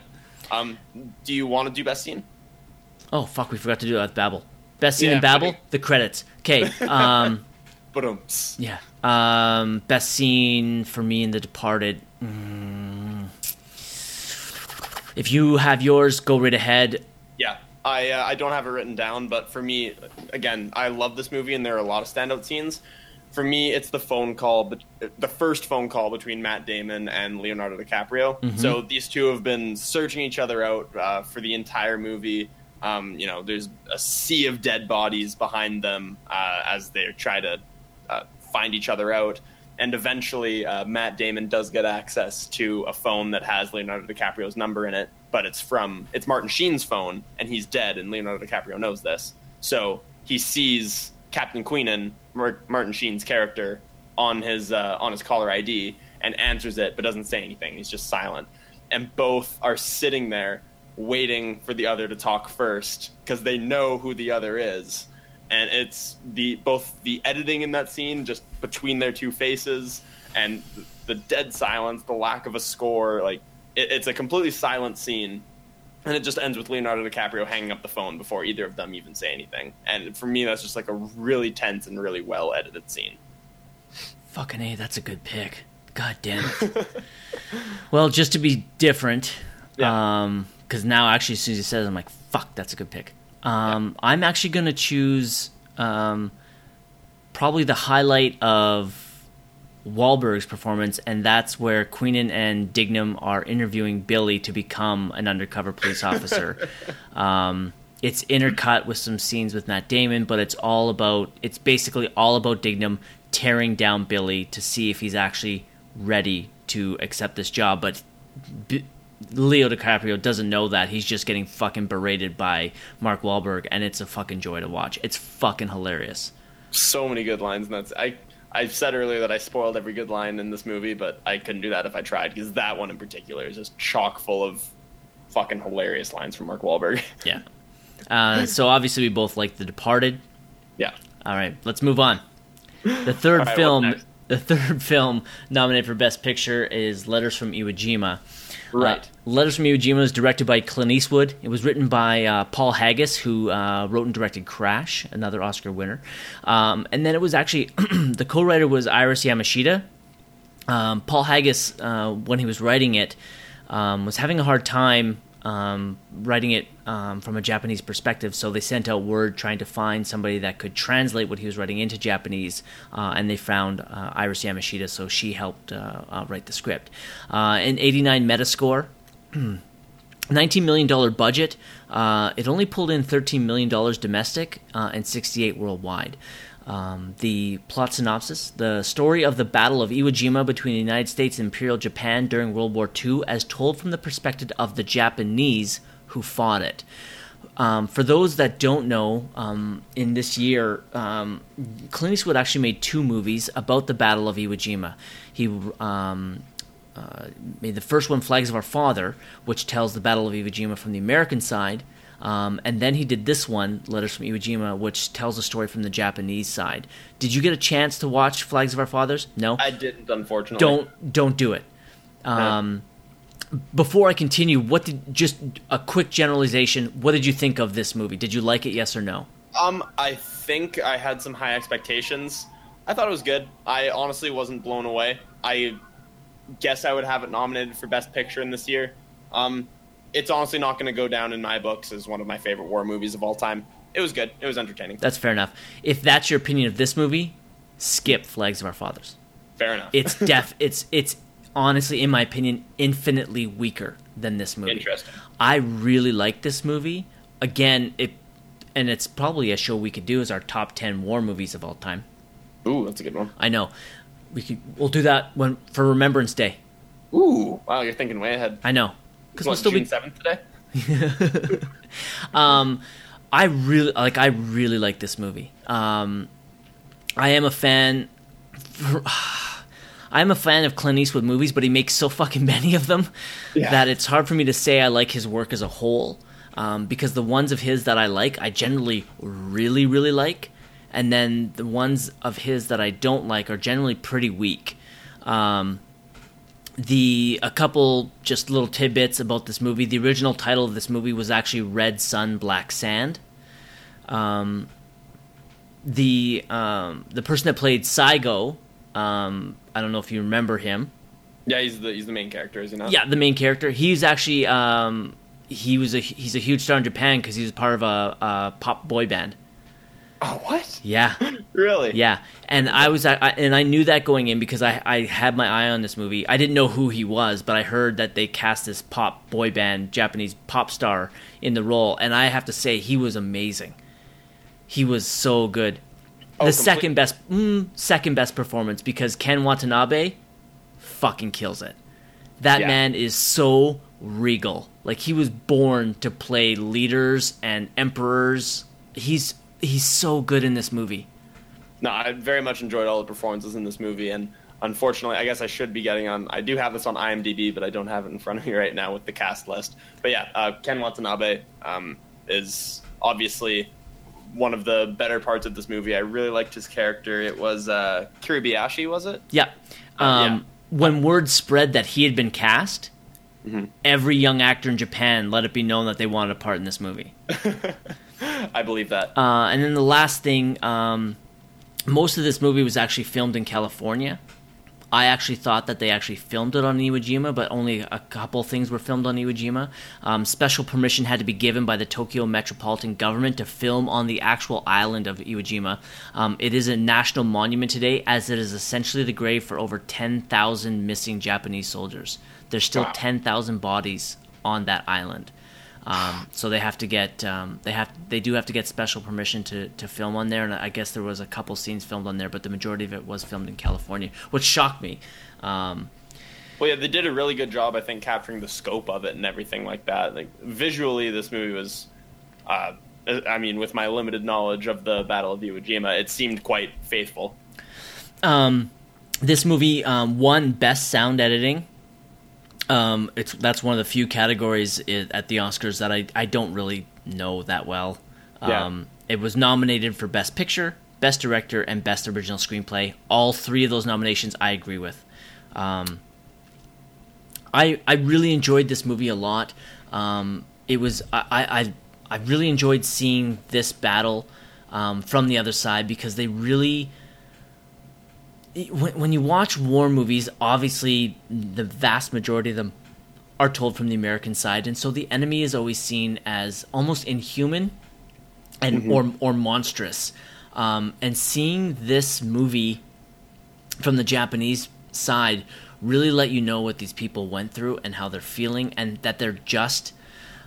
Um, do you want to do best scene? Oh fuck, we forgot to do that with Babel. Best scene Yeah, in Babel, funny. the credits. Okay. Um, um, Yeah. Um, best scene for me in The Departed. Mm. If you have yours, go right ahead. yeah, I uh, I don't have it written down, but for me, again, I love this movie, and there are a lot of standout scenes. For me, it's the phone call, but the first phone call between Matt Damon and Leonardo DiCaprio. So these two have been searching each other out uh, for the entire movie. Um, you know, there's a sea of dead bodies behind them uh, as they try to uh, find each other out. And eventually, uh, Matt Damon does get access to a phone that has Leonardo DiCaprio's number in it, but it's from it's Martin Sheen's phone, and he's dead, and Leonardo DiCaprio knows this. So he sees Captain Queenan, Martin Sheen's character, on his uh, on his caller ID, and answers it, but doesn't say anything. He's just silent, and both are sitting there waiting for the other to talk first because they know who the other is. And it's the both the editing in that scene just between their two faces and the dead silence the lack of a score like it, it's a completely silent scene and it just ends with leonardo dicaprio hanging up the phone before either of them even say anything and for me that's just like a really tense and really well edited scene Fucking A, that's a good pick. God damn it. well, just to be different, Yeah. um, because now actually as soon as he says, I'm like, fuck, that's a good pick. Um, I'm actually gonna choose um, probably the highlight of Wahlberg's performance, and that's where Queenan and Dignam are interviewing Billy to become an undercover police officer. um, it's intercut with some scenes with Matt Damon, but it's all about it's basically all about Dignam tearing down Billy to see if he's actually ready to accept this job. But B- Leo DiCaprio doesn't know that he's just getting fucking berated by Mark Wahlberg, and it's a fucking joy to watch. It's fucking hilarious. so many good lines and that's i i said earlier that i spoiled every good line in this movie but i couldn't do that if i tried because that one in particular is just chock full of fucking hilarious lines from mark Wahlberg. Yeah. Uh, so obviously we both like The Departed. yeah All right, let's move on. The third right, film, the third film nominated for Best Picture is Letters from Iwo Jima. Right. Uh, Letters from Iwo Jima was directed by Clint Eastwood. It was written by uh, Paul Haggis, who uh, wrote and directed Crash, another Oscar winner. Um, and then it was actually the co-writer was Iris Yamashita. Um, Paul Haggis, uh, when he was writing it, um, was having a hard time um, writing it um, from a Japanese perspective. So they sent out word trying to find somebody that could translate what he was writing into Japanese, uh, and they found uh, Iris Yamashita. So she helped uh, uh, write the script. Uh, an 89 Metascore. $19 million budget. Uh, it only pulled in $13 million domestic uh, and 68 worldwide. Um, the plot synopsis the story of the Battle of Iwo Jima between the United States and Imperial Japan during World War II, as told from the perspective of the Japanese who fought it. Um, for those that don't know, um, in this year, um, Clint Eastwood actually made two movies about the Battle of Iwo Jima. He um, uh, made the first one, Flags of Our Father, which tells the Battle of Iwo Jima from the American side. Um, and then he did this one, Letters from Iwo Jima, which tells a story from the Japanese side. Did you get a chance to watch Flags of Our Fathers? No. i didn't unfortunately don't don't do it. Um, Before I continue, what did just a quick generalization? What did you think of this movie? Did you like it? Yes or no? Um, I think I had some high expectations. I thought it was good. I honestly wasn't blown away. I guess I would have it nominated for Best Picture in this year. Um, it's honestly not going to go down in my books as one of my favorite war movies of all time. It was good. It was entertaining. That's fair enough. If that's your opinion of this movie, skip Flags of Our Fathers. Fair enough. It's def. it's it's honestly, in my opinion, infinitely weaker than this movie. Interesting. I really like this movie. Again, it and it's probably a show we could do as our top ten war movies of all time. Ooh, that's a good one. I know. We could we'll do that when for Remembrance Day. Ooh, wow, you're thinking way ahead. I know. Because we'll still June be. seventh today. Um, I really like. I really like this movie. Um, I am a fan. I am a fan of Clint Eastwood movies, but he makes so fucking many of them Yeah. that it's hard for me to say I like his work as a whole. Um, because the ones of his that I like, I generally really, really like, and then the ones of his that I don't like are generally pretty weak. Um, the a couple just little tidbits about this movie. The original title of this movie was actually Red Sun, Black Sand. Um, the um, the person that played Saigo, um, I don't know if you remember him. yeah, he's the he's the main character, is he not? Yeah, the main character. He's actually um, he was a he's a huge star in Japan because he was part of a, a pop boy band. Oh, what? Yeah, Really? yeah. And I was I, and I knew that going in because I I had my eye on this movie. I didn't know who he was, but I heard that they cast this pop boy band Japanese pop star in the role, and I have to say he was amazing. He was so good. Oh, the complete- second best mm, second best performance because Ken Watanabe fucking kills it. That Yeah. man is so regal. Like he was born to play leaders and emperors. He's he's so good in this movie. No, I very much enjoyed all the performances in this movie, and unfortunately, I guess I should be getting on. I do have this on IMDb, but I don't have it in front of me right now with the cast list. But yeah, uh, Ken Watanabe um, is obviously one of the better parts of this movie. I really liked his character. It was uh, Kuribayashi, was it? Yeah. Uh, Um, When word spread that he had been cast, Mm-hmm. every young actor in Japan let it be known that they wanted a part in this movie. I believe that. Uh, and then the last thing, um, most of this movie was actually filmed in California. I actually thought that they actually filmed it on Iwo Jima, but only a couple things were filmed on Iwo Jima. Um, special permission had to be given by the Tokyo Metropolitan Government to film on the actual island of Iwo Jima. Um, it is a national monument today, as it is essentially the grave for over 10,000 missing Japanese soldiers. There's still Wow. 10,000 bodies on that island. Um, so they have to get um, they have they do have to get special permission to, to film on there, and I guess there was a couple scenes filmed on there, but the majority of it was filmed in California, which shocked me. Um, Well, yeah, they did a really good job, I think, capturing the scope of it and everything like that. Like visually, this movie was, uh, I mean, with my limited knowledge of the Battle of Iwo Jima, it seemed quite faithful. um, this movie um, won best sound editing. Um, it's that's one of the few categories i at the Oscars that I, I don't really know that well. Yeah. Um, It was nominated for best picture, best director, and best original screenplay. All three of those nominations I agree with. Um, I I really enjoyed this movie a lot. Um, it was I, I I I really enjoyed seeing this battle um, from the other side because they really when, when you watch war movies, obviously the vast majority of them are told from the American side, and so the enemy is always seen as almost inhuman and or or monstrous. Um, and seeing this movie from the Japanese side really let you know what these people went through and how they're feeling, and that they're just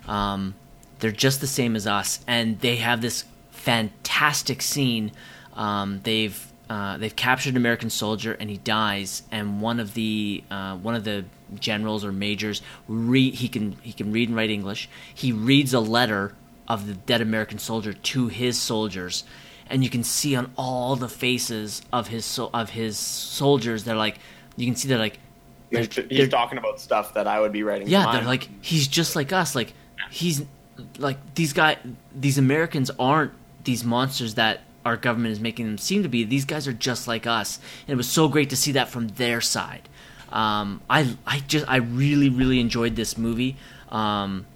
um, they're just the same as us, and they have this fantastic scene. Um, they've uh, they've captured an American soldier, and he dies. And one of the uh, one of the generals or majors read he can he can read and write English. He reads a letter of the dead American soldier to his soldiers, and you can see on all the faces of his so- of his soldiers, they're like you can see they're like they're- He's they're- talking about stuff that I would be writing. yeah, they're like he's just like us. Like he's like these guy, these Americans aren't these monsters that our government is making them seem to be. These guys are just like us, and it was so great to see that from their side. Um, I I just I really really enjoyed this movie. Um,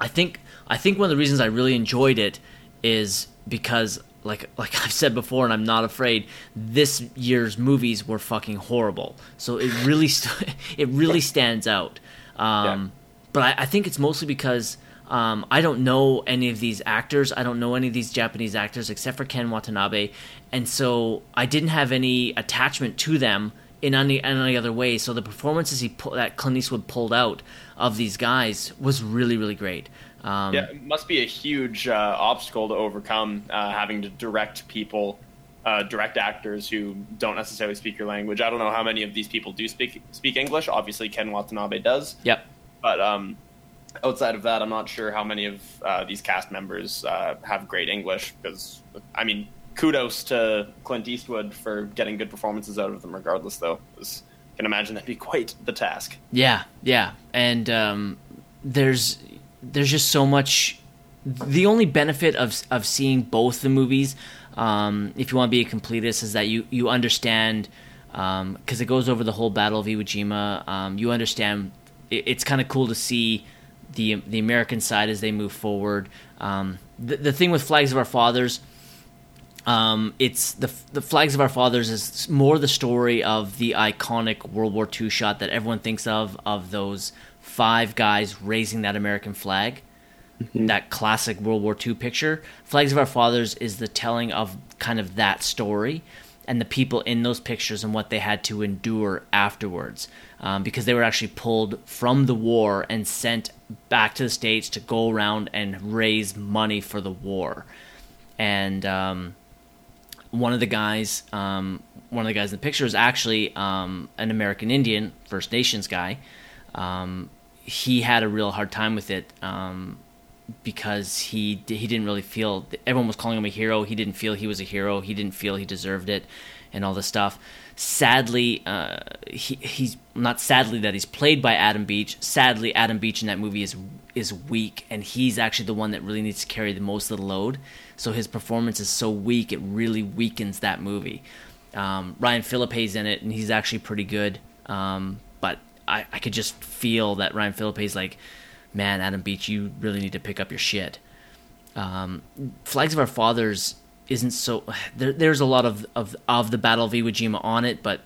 I think I think one of the reasons I really enjoyed it is because like like I've said before, and I'm not afraid. This year's movies were fucking horrible, so it really st- it really stands out. Um, But I, I think it's mostly because um, I don't know any of these actors. I don't know any of these Japanese actors except for Ken Watanabe, and so I didn't have any attachment to them in any, any other way. So the performances he pu- that Clint Eastwood pulled out of these guys was really really great. Um, Yeah, it must be a huge uh, obstacle to overcome, uh, having to direct people uh, direct actors who don't necessarily speak your language. I don't know how many of these people do speak speak English. Obviously, Ken Watanabe does. Yep. But um, outside of that, I'm not sure how many of uh, these cast members uh, have great English. Because I mean, kudos to Clint Eastwood for getting good performances out of them, regardless. Though, I can imagine that'd be quite the task. Yeah, yeah, and um, there's there's just so much. The only benefit of of seeing both the movies, um, if you want to be a completist, is that you you understand because um, it goes over the whole Battle of Iwo Jima. Um, you understand. It, it's kind of cool to see the the American side as they move forward. Um, the the thing with Flags of Our Fathers. Um, it's the the flags of our fathers is more the story of the iconic World War II shot that everyone thinks of of those five guys raising that American flag, mm-hmm. that classic World War II picture. Flags of Our Fathers is the telling of kind of that story and the people in those pictures and what they had to endure afterwards. Um, because they were actually pulled from the war and sent back to the States to go around and raise money for the war. And um, one of the guys, um, one of the guys in the picture is actually um, an American Indian, First Nations guy. Um, he had a real hard time with it um, because he he didn't really feel everyone was calling him a hero. He didn't feel he was a hero. He didn't feel he deserved it, and all this stuff. Sadly, uh, he he's not sadly that he's played by Adam Beach. Sadly, Adam Beach in that movie is is weak, and he's actually the one that really needs to carry the most of the load. So his performance is so weak, it really weakens that movie. Um, Ryan Phillippe's in it, and he's actually pretty good. Um, I, I could just feel that Ryan Phillippe's like, man, Adam Beach, you really need to pick up your shit. Um, Flags of Our Fathers isn't so. There, there's a lot of, of of the Battle of Iwo Jima on it, but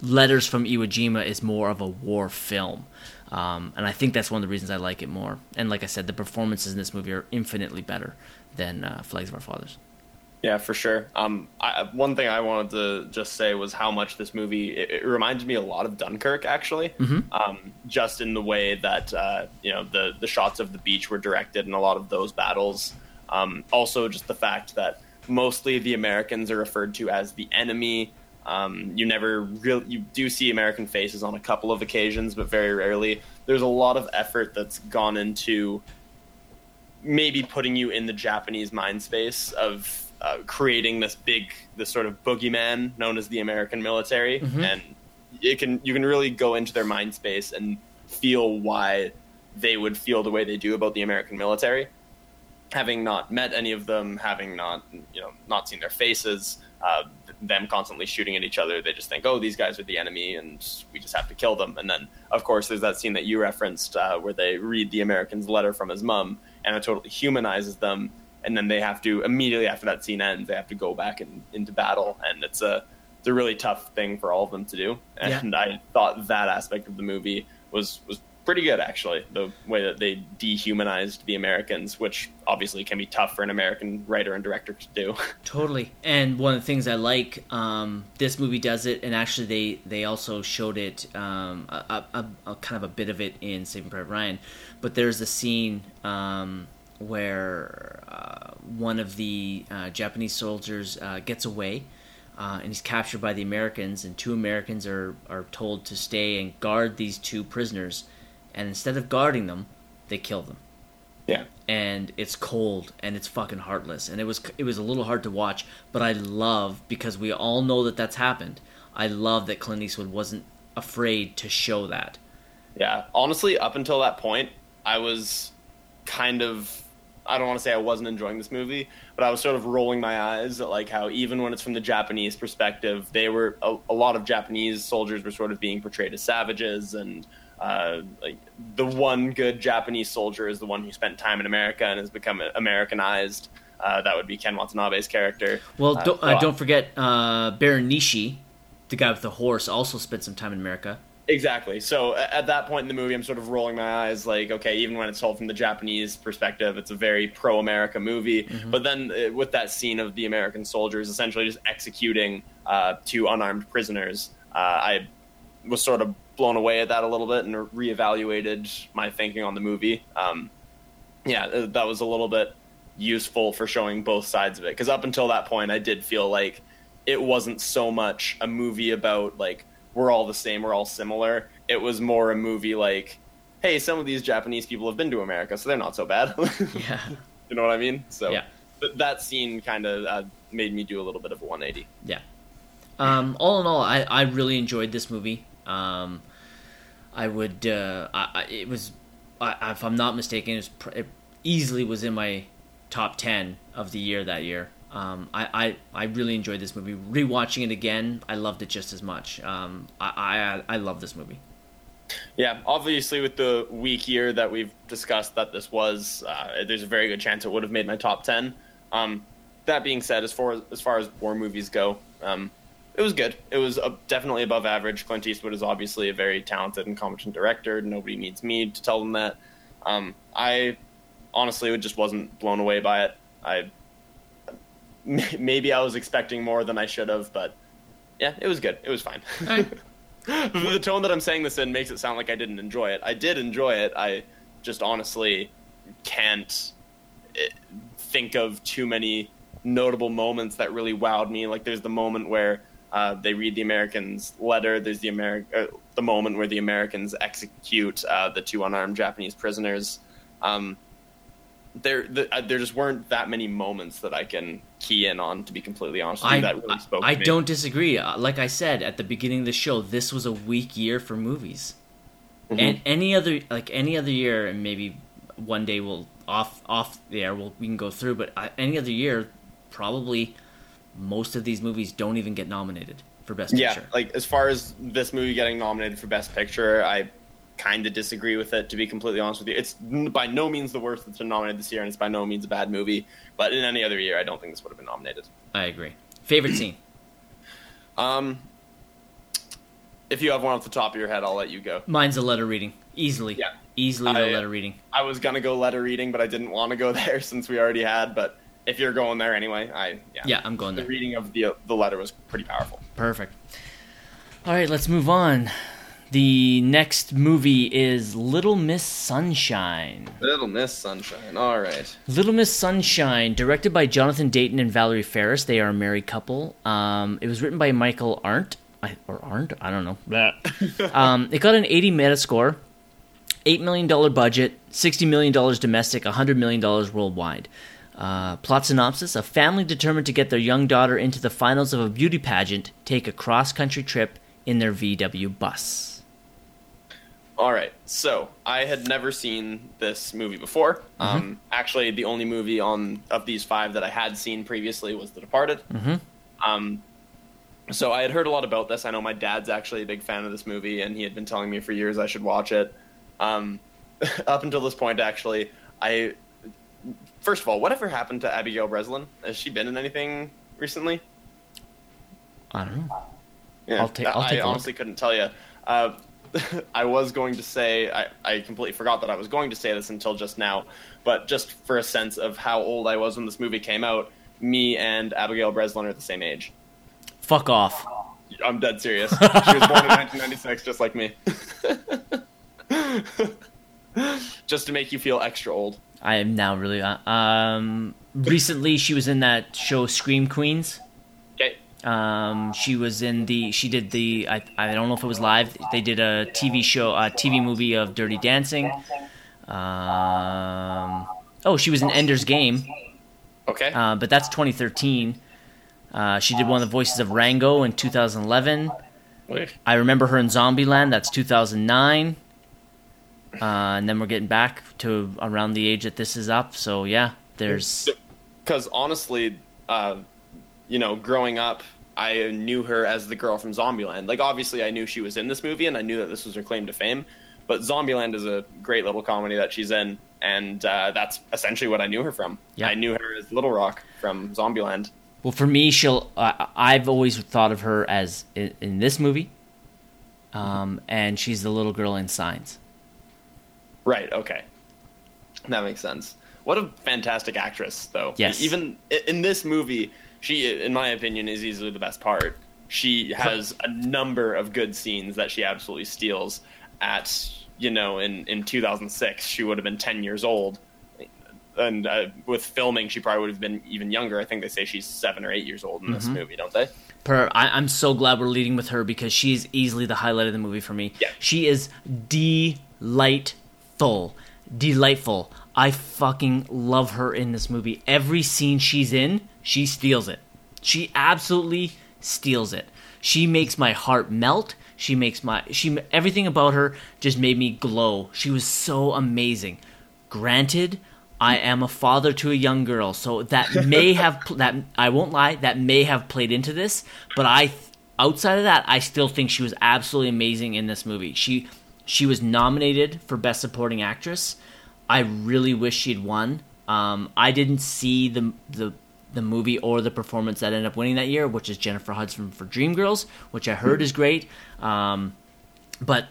Letters from Iwo Jima is more of a war film. Um, and I think that's one of the reasons I like it more. And like I said, the performances in this movie are infinitely better than uh, Flags of Our Fathers. Yeah, for sure. Um, I, one thing I wanted to just say was how much this movie it, it reminds me a lot of Dunkirk, actually. Mm-hmm. Um, just in the way that uh, you know the the shots of the beach were directed in a lot of those battles. Um, also, just the fact that mostly the Americans are referred to as the enemy. Um, you never really you do see American faces on a couple of occasions, but very rarely. There's a lot of effort that's gone into maybe putting you in the Japanese mind space of uh, creating this big, this sort of boogeyman known as the American military, mm-hmm. and it can you can really go into their mind space and feel why they would feel the way they do about the American military. Having not met any of them, having not you know not seen their faces, uh, them constantly shooting at each other, they just think, oh, these guys are the enemy, and we just have to kill them. And then, of course, there's that scene that you referenced uh, where they read the American's letter from his mom, and it totally humanizes them and then they have to immediately after that scene ends, they have to go back and into battle, and it's a it's a really tough thing for all of them to do. And yeah. I thought that aspect of the movie was was pretty good actually. The way that they dehumanized the Americans, which obviously can be tough for an American writer and director to do. Totally. And one of the things I like, um, this movie does it, and actually they they also showed it um, a, a, a, kind of a bit of it in Saving Private Ryan. But there's a scene. Um, where uh, one of the uh, Japanese soldiers uh, gets away uh, and he's captured by the Americans, and two Americans are, are told to stay and guard these two prisoners. And instead of guarding them, they kill them. Yeah. And it's cold and it's fucking heartless. And it was it was a little hard to watch, but I love because we all know that that's happened. I love that Clint Eastwood wasn't afraid to show that. Yeah, honestly, up until that point, I was kind of I don't want to say I wasn't enjoying this movie, but I was sort of rolling my eyes at like how even when it's from the Japanese perspective, they were a, a lot of Japanese soldiers were sort of being portrayed as savages, and uh, like the one good Japanese soldier is the one who spent time in America and has become Americanized. Uh, that would be Ken Watanabe's character. Well, uh, don't, uh, don't forget uh, Baron Nishi, the guy with the horse, also spent some time in America. Exactly. So at that point in the movie, I'm sort of rolling my eyes, like, okay, even when it's told from the Japanese perspective, it's a very pro-America movie. Mm-hmm. But then uh, with that scene of the American soldiers essentially just executing uh, two unarmed prisoners, uh, I was sort of blown away at that a little bit and reevaluated my thinking on the movie. Um, yeah, that was a little bit useful for showing both sides of it because up until that point, I did feel like it wasn't so much a movie about like we're all the same, we're all similar. It was more a movie like, hey, some of these Japanese people have been to America, so they're not so bad. Yeah. you know what I mean? So Yeah. th- that scene kind of uh, made me do a little bit of a 180. Yeah. Um, all in all, I, I really enjoyed this movie. Um, I would. Uh, I, I, it was, I, if I'm not mistaken, it, was pr- it easily was in my top ten of the year that year. Um, I, I, I really enjoyed this movie. Rewatching it again, I loved it just as much. Um, I, I, I love this movie. Yeah, obviously with the weak year that we've discussed that this was, uh, there's a very good chance it would have made my top ten. Um, that being said, as far as, as far as war movies go, um, it was good. It was uh, definitely above average. Clint Eastwood is obviously a very talented and competent director. Nobody needs me to tell them that. Um, I honestly it just wasn't blown away by it. I maybe I was expecting more than I should have, but yeah, it was good. It was fine. the tone that I'm saying this in makes it sound like I didn't enjoy it. I did enjoy it. I just honestly can't eh, think of too many notable moments that really wowed me. Like there's the moment where uh, they read the Americans' letter. There's the Ameri- uh, the moment where the Americans execute uh, the two unarmed Japanese prisoners. Um, there, the, uh, there just weren't that many moments that I can key in on. To be completely honest, with you, I, that really spoke. I don't disagree. Uh, Like I said at the beginning of the show, this was a weak year for movies. Mm-hmm. And any other like any other year, and maybe one day we'll off off the air we'll, we can go through. But uh, any other year, probably most of these movies don't even get nominated for best Yeah, picture. like as far as this movie getting nominated for Best Picture, I kind of disagree with it. To be completely honest with you, it's by no means the worst that's been nominated this year, and it's by no means a bad movie. But in any other year, I don't think this would have been nominated. I agree. Favorite scene? Um, if you have one off the top of your head, I'll let you go. Mine's a letter reading. Easily. Yeah. Easily I- letter reading. I was gonna go letter reading, but I didn't want to go there since we already had. But if you're going there anyway, I yeah, Yeah, I'm going there. the there. reading of the the letter was pretty powerful. Perfect. All right, let's move on. The next movie is Little Miss Sunshine. Little Miss Sunshine. All right. Little Miss Sunshine, directed by Jonathan Dayton and Valerie Faris. They are a married couple. Um, it was written by Michael Arndt. I, or Arndt? I don't know. um, it got an 80 Metascore, $8 million budget, $60 million domestic, $100 million worldwide. Uh, plot synopsis A family determined to get their young daughter into the finals of a beauty pageant take a cross country trip in their VW bus. All right. So I had never seen this movie before. Um, actually, the only movie on of these five that I had seen previously was The Departed. Mhm. Um, so I had heard a lot about this. I know my dad's actually a big fan of this movie, and he had been telling me for years I should watch it. Um, up until this point, actually, I first of all, whatever happened to Abigail Breslin? Has she been in anything recently? I don't know. Yeah, I'll ta- I'll I take look. honestly couldn't tell you. Uh, I was going to say I, I completely forgot that I was going to say this until just now, but just for a sense of how old I was when this movie came out, me and Abigail Breslin are the same age. Fuck off. I'm dead serious. She was born in 1996, just like me. just to make you feel extra old. I am now really. Uh, um, recently, she was in that show Scream Queens. Okay. Um, she was in the. She did the. I, I don't know if it was live. They did a TV show, a TV movie of Dirty Dancing. Um, oh, she was in Ender's Game, Okay. uh, but that's 2013. Uh, she did one of the voices of Rango in 2011. Wait. I remember her in Zombieland. That's 2009. Uh, and then we're getting back to around the age that this is up. So yeah, there's because honestly, uh, you know, growing up, I knew her as the girl from Zombieland. Like, obviously, I knew she was in this movie, and I knew that this was her claim to fame. But Zombieland is a great little comedy that she's in, and uh, that's essentially what I knew her from. Yeah. I knew her as Little Rock from Zombieland. well for me. She'll. Uh, I've always thought of her as in, in this movie, um, and she's the little girl in Signs. Right. Okay. That makes sense. What a fantastic actress, though. Yes. Even in this movie, she, in my opinion, is easily the best part. She has a number of good scenes that she absolutely steals. At you know, in in 2006, she would have been 10 years old, and uh, with filming, she probably would have been even younger. I think they say she's seven or eight years old in this movie, don't they? Per, I, I'm so glad we're leading with her because she's easily the highlight of the movie for me. Yeah. She is delightful. Delightful. I fucking love her in this movie. Every scene she's in, she steals it. She absolutely steals it. She makes my heart melt. She makes my she everything about her just made me glow. She was so amazing. Granted, I am a father to a young girl, so that may have that I won't lie, that may have played into this, but I outside of that, I still think she was absolutely amazing in this movie. She she was nominated for best supporting actress. I really wish she'd won. Um, I didn't see the the the movie or the performance that ended up winning that year, which is Jennifer Hudson for Dreamgirls, which I heard is great. Um, but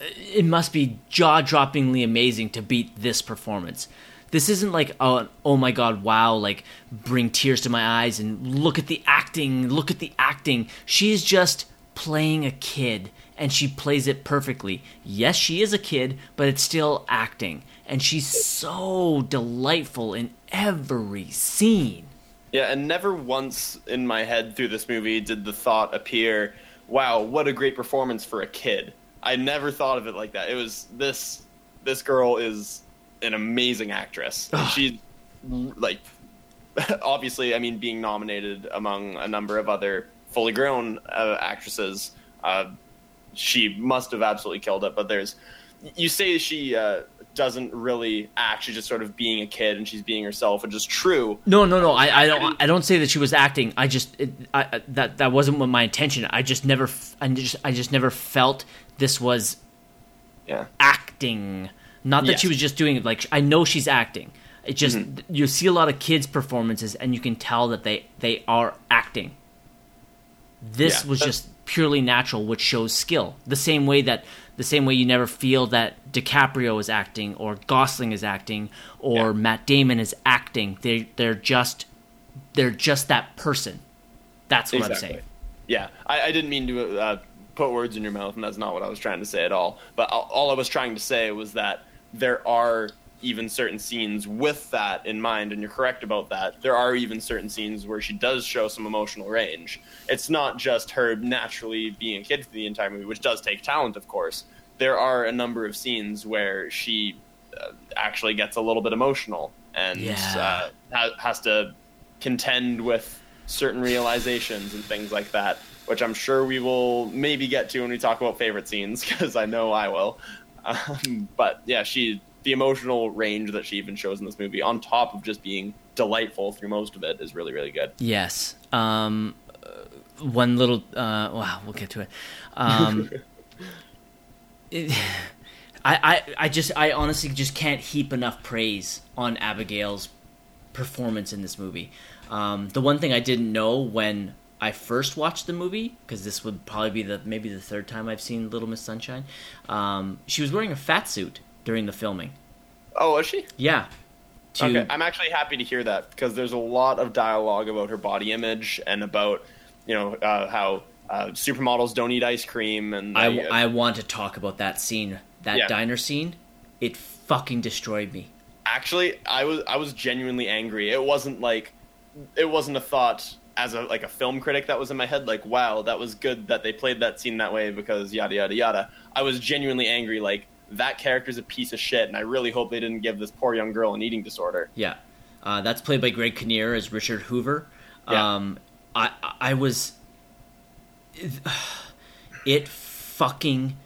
it must be jaw droppingly amazing to beat this performance. This isn't like oh, oh my god, wow, like bring tears to my eyes and look at the acting, look at the acting. She is just playing a kid and she plays it perfectly. Yes, she is a kid, but it's still acting. And she's so delightful in every scene. Yeah, and never once in my head through this movie did the thought appear, wow, what a great performance for a kid. I never thought of it like that. It was this this girl is an amazing actress. She's like obviously, I mean being nominated among a number of other fully grown uh, actresses, uh, she must have absolutely killed it, but there's you say she uh, doesn't really act. She's just sort of being a kid and she's being herself, which is true. No, no, no. I, I don't. I don't say that she was acting. I just it, I, that that wasn't what my intention. I just never. I just I just never felt this was Yeah. acting. Not that Yes. she was just doing it. Like I know she's acting. It just you see a lot of kids' performances, and you can tell that they they are acting. This Yeah, was just purely natural, which shows skill. The same way that the same way you never feel that DiCaprio is acting or Gosling is acting or Yeah. Matt Damon is acting. They they're just they're just that person. That's what I'm saying. Yeah, I, I didn't mean to uh, put words in your mouth, and that's not what I was trying to say at all. But all, all I was trying to say was that there are even certain scenes with that in mind, and you're correct about that. There are even certain scenes where she does show some emotional range. It's not just her naturally being a kid for the entire movie, which does take talent, of course. There are a number of scenes where she uh, actually gets a little bit emotional and Yeah. uh, ha- has to contend with certain realizations and things like that, which I'm sure we will maybe get to when we talk about favorite scenes, because I know I will. Um, but yeah, she the emotional range that she even shows in this movie, on top of just being delightful through most of it, is really really good. Yes. Um, uh, one little. Uh, wow, we'll get to it. Um, it I, I, I just, I honestly just can't heap enough praise on Abigail's performance in this movie. Um, the one thing I didn't know when I first watched the movie, because this would probably be the maybe the third time I've seen Little Miss Sunshine, um, she was wearing a fat suit during the filming. Oh, was she? Yeah. To, Okay, I'm actually happy to hear that because there's a lot of dialogue about her body image and about you know uh, how uh, supermodels don't eat ice cream and I, they- I want to talk about that scene, that Yeah. diner scene. It fucking destroyed me. actually I was I was genuinely angry. It wasn't like it wasn't a thought as a like a film critic that was in my head like wow that was good that they played that scene that way because yada yada yada. I was genuinely angry like that character's a piece of shit and I really hope they didn't give this poor young girl an eating disorder. Yeah, uh, that's played by Greg Kinnear as Richard Hoover. Yeah. Um, I I was, it fucking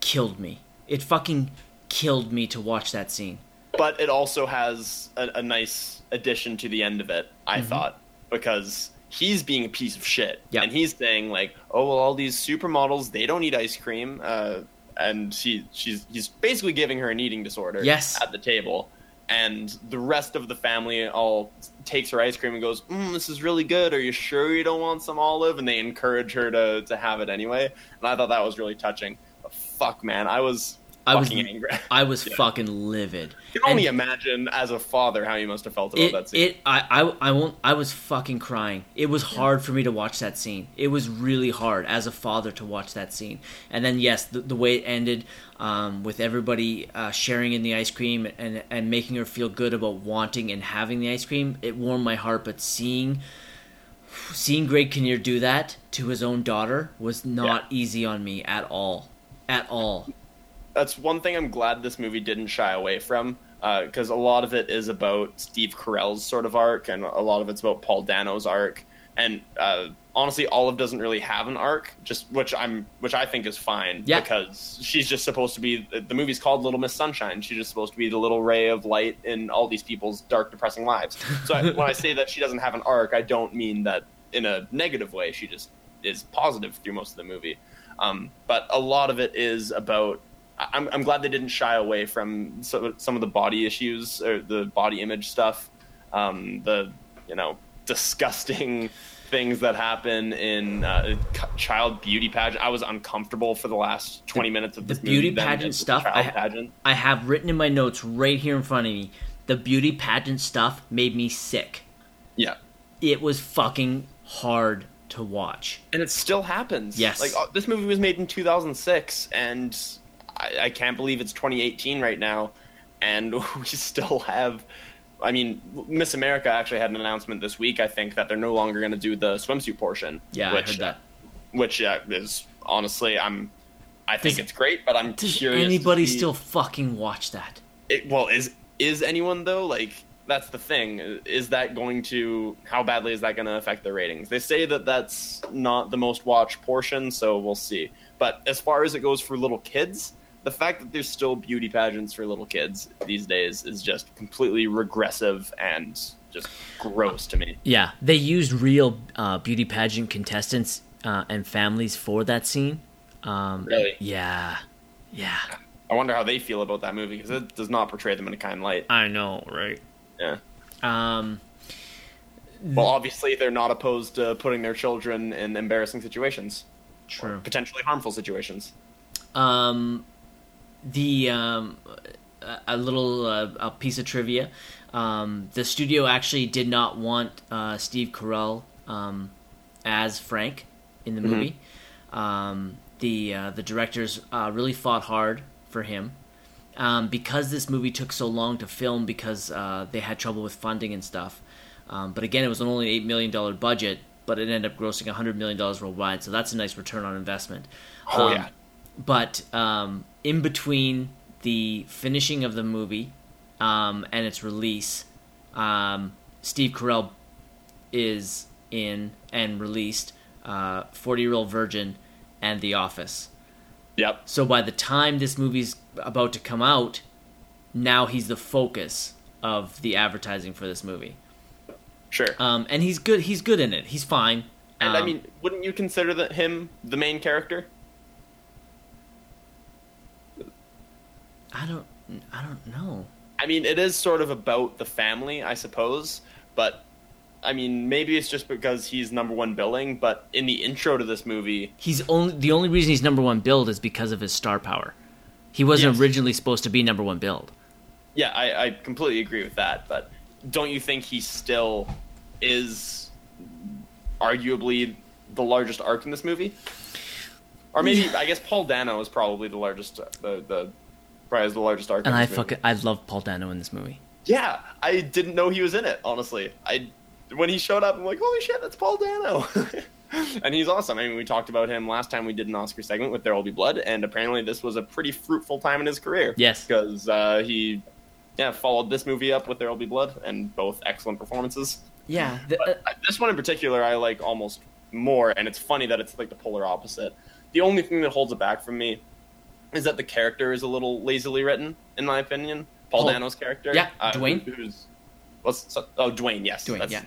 killed me. It fucking killed me to watch that scene. but it also has a, a nice addition to the end of it. I thought because he's being a piece of shit, Mm-hmm. Yeah. and he's saying like, "Oh well, all these supermodels they don't eat ice cream," uh, and she she's he's basically giving her an eating disorder. Yes. at the table. And the rest of the family all takes her ice cream and goes, mm, "This is really good. Are you sure you don't want some olive?" And they encourage her to, to have it anyway. And I thought that was really touching. But fuck, man, I was I was fucking angry. I was Yeah. fucking livid. I can only And- imagine as a father how you must have felt about it, that scene. it I, I I won't I was fucking crying. It was hard for me to watch that scene. It was really hard as a father to watch that scene. And then yes, the, the way it ended um, with everybody uh, sharing in the ice cream and and making her feel good about wanting and having the ice cream, it warmed my heart. But seeing seeing Greg Kinnear do that to his own daughter was not easy on me at all, at all. That's one thing I'm glad this movie didn't shy away from, because a lot of it is about Steve Carell's sort of arc, and a lot of it's about Paul Dano's arc, and uh, honestly, Olive doesn't really have an arc, just which I'm, which I think is fine, Yeah. because she's just supposed to be. The movie's called Little Miss Sunshine. She's just supposed to be the little ray of light in all these people's dark, depressing lives. So I, when I say that she doesn't have an arc, I don't mean that in a negative way. She just is positive through most of the movie. Um, but a lot of it is about. I'm, I'm glad they didn't shy away from some, some of the body issues or the body image stuff, um, the you know disgusting things that happen in uh, child beauty pageant. I was uncomfortable for the last 20 minutes of the beauty pageant stuff, I ha- pageant. I have written in my notes right here in front of me. The beauty pageant stuff made me sick. Yeah. It was fucking hard to watch. and it still happens. Yes. like uh, this movie was made in 2006, and I, I can't believe it's 2018 right now, and we still have. I mean, Miss America actually had an announcement this week. I think that they're no longer going to do the swimsuit portion. Yeah, which, I heard that. Which uh, is honestly, I'm. I think it's great, but I'm Does curious. anybody see- still fucking watch that? It, well, is is anyone though? Like that's the thing. Is that going to how badly is that going to affect the ratings? They say that that's not the most watched portion, so we'll see. But as far as it goes for little kids, the fact that there's still beauty pageants for little kids these days is just completely regressive and just gross to me. Yeah, they used real uh, beauty pageant contestants uh, and families for that scene. Um, Really? Yeah, yeah. I wonder how they feel about that movie because it does not portray them in a kind light. I know, right? Yeah. Um, Well, obviously they're not opposed to putting their children in embarrassing situations, true. potentially harmful situations. Um, the um, a- little uh, a piece of trivia. Um, the studio actually did not want uh, Steve Carell um, as Frank in the movie. Um, the uh, the directors uh, really fought hard for him. Um, because this movie took so long to film because uh, they had trouble with funding and stuff. Um, but again, it was an only an eight million dollar budget, but it ended up grossing hundred million dollars worldwide. So that's a nice return on investment. Oh Um, yeah. but um, in between the finishing of the movie um, and its release, um, Steve Carell is in and released uh, Forty Year Old Virgin and The Office. Yep. So by the time this movie's about to come out, now he's the focus of the advertising for this movie. Sure. Um, and he's good. He's good in it. He's fine. and I Um, mean, wouldn't you consider that him the main character? I don't. I don't know. I mean, it is sort of about the family, I suppose, but I mean, maybe it's just because he's number one billing, but in the intro to this movie, He's only the only reason he's number one build is because of his star power. He wasn't Yes. originally supposed to be number one build. yeah, I, I completely agree with that, but don't you think he still is arguably the largest arc in this movie? Or maybe, I guess Paul Dano is probably the largest, uh, the, the, probably has the largest arc And I fucking I love Paul Dano in this movie. Yeah, I didn't know he was in it. Honestly, I when he showed up, I'm like, holy shit, that's Paul Dano, and he's awesome. I mean, we talked about him last time we did an Oscar segment with There Will Be Blood, and apparently this was a pretty fruitful time in his career. Yes. because uh, he, yeah, followed this movie up with There Will Be Blood, and both excellent performances. Yeah. The, uh, But this one in particular, I like almost more, and it's funny that it's like the polar opposite. The only thing that holds it back from me is that the character is a little lazily written, in my opinion. Paul Paul- Dano's character, Yeah, uh, Dwayne? who's what's oh Dwayne, yes, Dwayne, that's- yeah.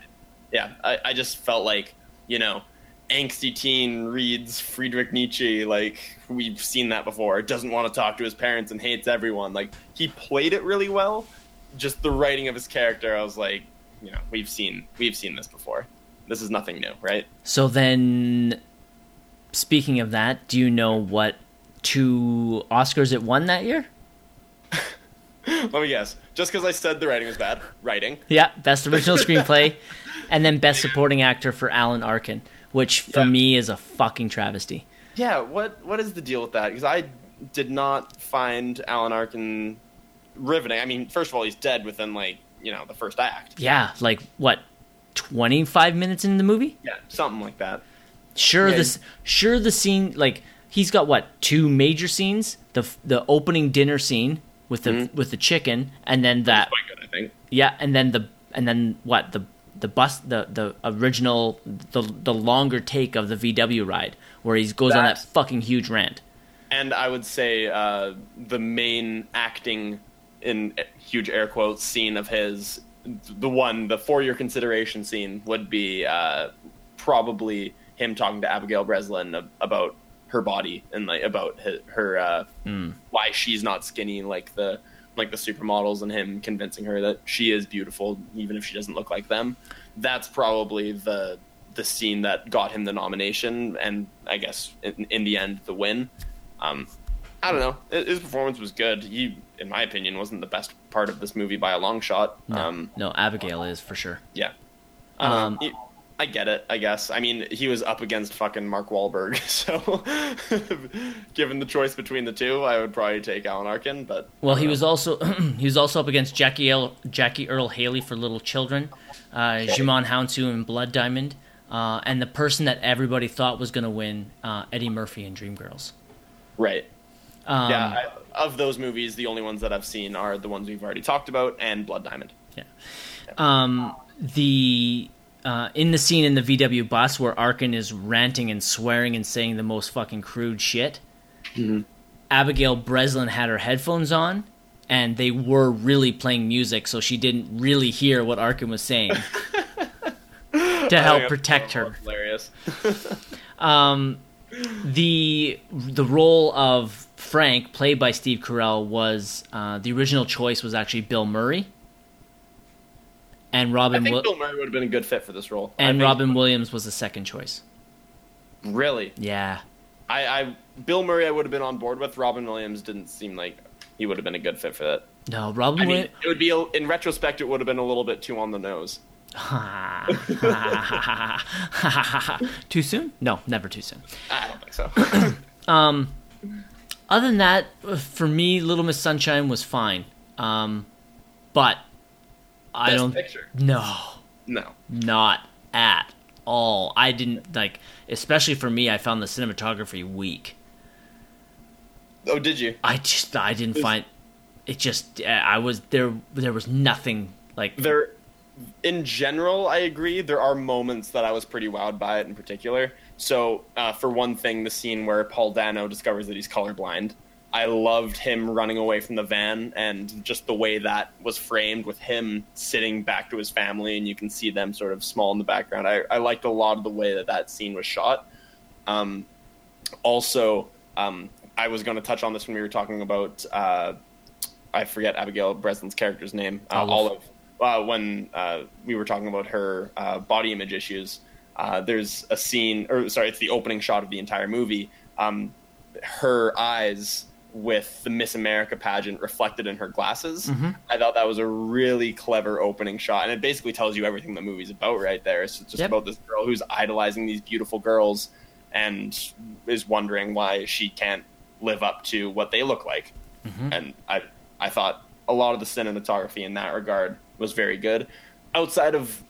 yeah. I, I just felt like you know, angsty teen reads Friedrich Nietzsche like we've seen that before. Doesn't want to talk to his parents and hates everyone. Like he played it really well. Just the writing of his character, I was like, you know, we've seen we've seen this before. This is nothing new, right? so then, speaking of that, do you know what two Oscars it won that year? Let me guess. Just because I said the writing was bad, writing. Yeah, best original screenplay, and then best supporting actor for Alan Arkin, which for Yeah. me is a fucking travesty. Yeah, what what is the deal with that? Because I did not find Alan Arkin riveting. I mean, first of all, he's dead within like you know the first act. Yeah, like what, 25 minutes in the movie. Yeah, something like that. Sure, Yeah. this sure the scene like he's got what two major scenes the the opening dinner scene with the Mm-hmm. with the chicken and then that Quite good, I think. yeah and then the and then what the the bus the the original the the longer take of the VW ride where he goes on that That- fucking huge rant. And I would say uh, the main acting in huge air quotes scene of his, the one, the for your consideration scene would be uh, probably him talking to Abigail Breslin about her body and like about her, her uh, why she's not skinny like the like the supermodels and him convincing her that she is beautiful even if she doesn't look like them. That's probably the the scene that got him the nomination and I guess in, in the end the win. Um, I don't know. His performance was good. He, in my opinion, wasn't the best part of this movie by a long shot. No, Um, no, Abigail is for sure. yeah. Don't know. I get it. I guess. I mean, he was up against fucking Mark Wahlberg, so given the choice between the two, I would probably take Alan Arkin. But Well, he don't was also he was also up against Jackie Earle, Jackie Earle Haley for Little Children, uh, Djimon Hounsou in Blood Diamond, uh, and the person that everybody thought was going to win, uh, Eddie Murphy in Dreamgirls. right. Um, yeah. I, of those movies, the only ones that I've seen are the ones we've already talked about and Blood Diamond. Yeah. Um, the uh, in the scene in the VW bus where Arkin is ranting and swearing and saying the most fucking crude shit. Abigail Breslin had her headphones on, and they were really playing music, so she didn't really hear what Arkin was saying to help protect her. Hilarious. Um, the the role of Frank, played by Steve Carell, was uh, the original choice was actually Bill Murray, and Robin. I think Bill Murray would have been a good fit for this role. And Robin Williams was the second choice. Really, Yeah, I, I Bill Murray I would have been on board with. Robin Williams didn't seem like he would have been a good fit for that. no, Robin I mean, it would be a, in retrospect, it would have been a little bit too on the nose. too soon? No, never too soon. I don't think so. Other than that, uh, for me, Little Miss Sunshine was fine. Um, but I Best don't. picture. No, No. not at all. I didn't like, especially for me. I found the cinematography weak. Oh, did you? I just, I didn't find it. Just, uh, I was there. There was nothing like. There, in general, I agree. There are moments that I was pretty wowed by it in particular. So, uh, for one thing, the scene where Paul Dano discovers that he's colorblind. I loved him running away from the van and just the way that was framed with him sitting back to his family and you can see them sort of small in the background. I, I liked a lot of the way that that scene was shot. Um, also, um, I was going to touch on this when we were talking about, uh, I forget Abigail Breslin's character's name, uh, Olive. Olive. Uh, when uh, we were talking about her uh, body image issues, uh, there's a scene, or sorry, it's the opening shot of the entire movie. Um, her eyes with the Miss America pageant reflected in her glasses. Mm-hmm. I thought that was a really clever opening shot, and it basically tells you everything the movie's about right there. It's just Yep. about this girl who's idolizing these beautiful girls and is wondering why she can't live up to what they look like. Mm-hmm. And I, I thought a lot of the cinematography in that regard was very good. Outside of,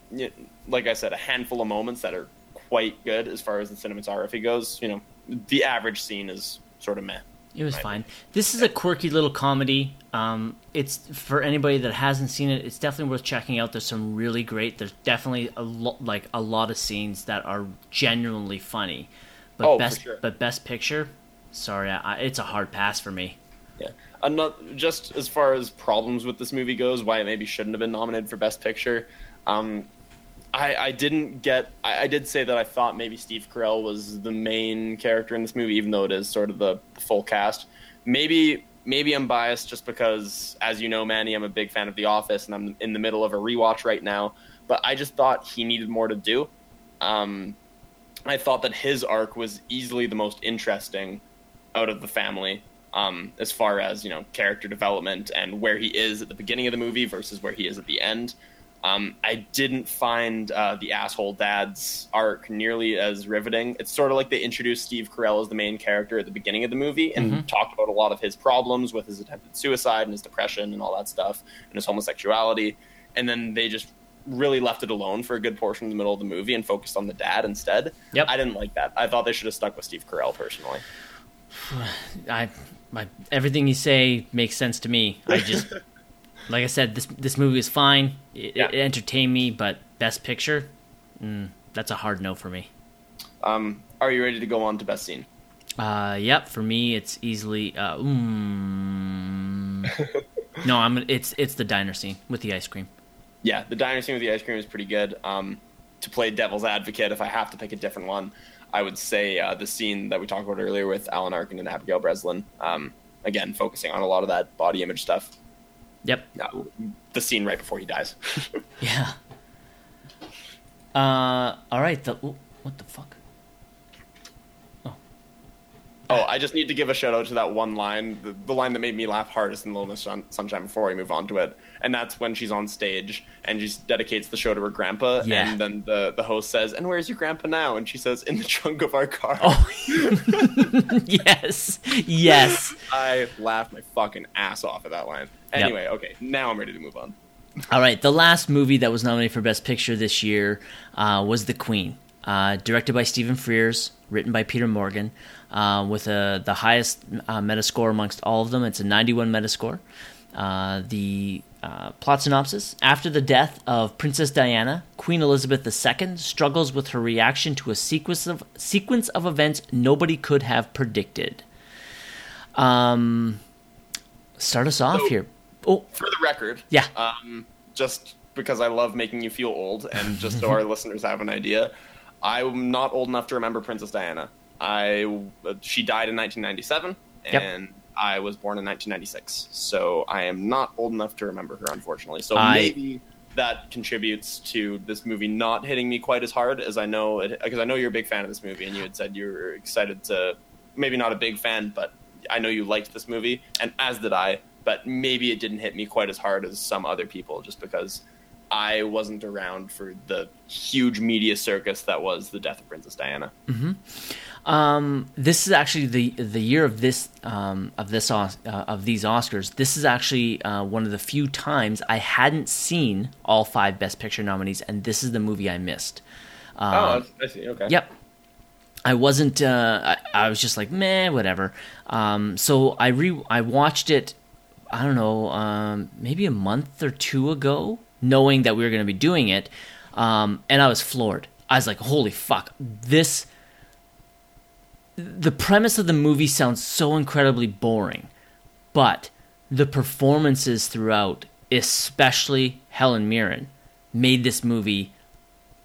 like I said, a handful of moments that are quite good as far as the cinematography goes. You know, the average scene is sort of meh. It was fine. This is a quirky little comedy. Um, it's for anybody that hasn't seen it. It's definitely worth checking out. There's some really great. There's definitely a lot, like a lot of scenes that are genuinely funny. But Oh, for best, sure. but best picture, sorry, I, I- it's a hard pass for me. Yeah. Another, just as far as problems with this movie goes, why it maybe shouldn't have been nominated for Best Picture. Um, I, I didn't get. I, I did say that I thought maybe Steve Carell was the main character in this movie, even though it is sort of the, the full cast. Maybe maybe I'm biased just because, as you know, Manny, I'm a big fan of The Office, and I'm in the middle of a rewatch right now. But I just thought he needed more to do. Um, I thought that his arc was easily the most interesting out of the family um, as far as you know character development and where he is at the beginning of the movie versus where he is at the end. Um, I didn't find uh, the asshole dad's arc nearly as riveting. It's sort of like they introduced Steve Carell as the main character at the beginning of the movie and talked about a lot of his problems with his attempted suicide and his depression and all that stuff and his homosexuality, and then they just really left it alone for a good portion of the middle of the movie and focused on the dad instead. Yep. I didn't like that. I thought they should have stuck with Steve Carell personally. I, my everything you say makes sense to me. I just, like I said, this this movie is fine. It, Yeah. it entertained me, but best picture, mm, that's a hard no for me. Um, are you ready to go on to best scene? Uh, yep. For me, it's easily. Uh, mm, no, I'm. It's it's the diner scene with the ice cream. Yeah, the diner scene with the ice cream is pretty good. Um, to play devil's advocate, if I have to pick a different one, I would say uh, the scene that we talked about earlier with Alan Arkin and Abigail Breslin. Um, again, focusing on a lot of that body image stuff. Yep. Uh, the scene right before he dies. Yeah. Uh, all right. The what the fuck? Oh. Oh, I just need to give a shout out to that one line, the, the line that made me laugh hardest in Little Miss Sun- Sunshine before we move on to it. And that's when she's on stage and she dedicates the show to her grandpa. Yeah. And then the, the host says, And where's your grandpa now? And she says, In the trunk of our car. Oh, yes, yes. I laughed my fucking ass off at that line. Yep. Anyway, okay, now I'm ready to move on. All right, the last movie that was nominated for Best Picture this year uh, was The Queen, uh, directed by Stephen Frears, written by Peter Morgan, uh, with a, the highest uh, Metascore amongst all of them. It's a 91 Metascore. Uh, the uh, plot synopsis After the death of Princess Diana, Queen Elizabeth II struggles with her reaction to a sequence of, sequence of events nobody could have predicted. Um, start us off So- here. Oh, For the record, Yeah. um, just because I love making you feel old, and just so our listeners have an idea, I'm not old enough to remember Princess Diana. I uh, she died in 1997, Yep. and I was born in 1996, so I am not old enough to remember her, unfortunately. So I- maybe that contributes to this movie not hitting me quite as hard as I know it because I know you're a big fan of this movie, and you had said you were excited to maybe not a big fan, but I know you liked this movie, and as did I. But maybe it didn't hit me quite as hard as some other people, just because I wasn't around for the huge media circus that was the death of Princess Diana. Um, this is actually the the year of this um, of this uh, of these Oscars. This is actually uh, one of the few times I hadn't seen all five Best Picture nominees, and this is the movie I missed. Um, oh, I see. Okay. Yep. I wasn't. Uh, I, I was just like, meh, whatever. Um, so I re I watched it. I don't know, um, maybe a month or two ago, knowing that we were going to be doing it, um, and I was floored. I was like, holy fuck, this. The premise of the movie sounds so incredibly boring, but the performances throughout, especially Helen Mirren, made this movie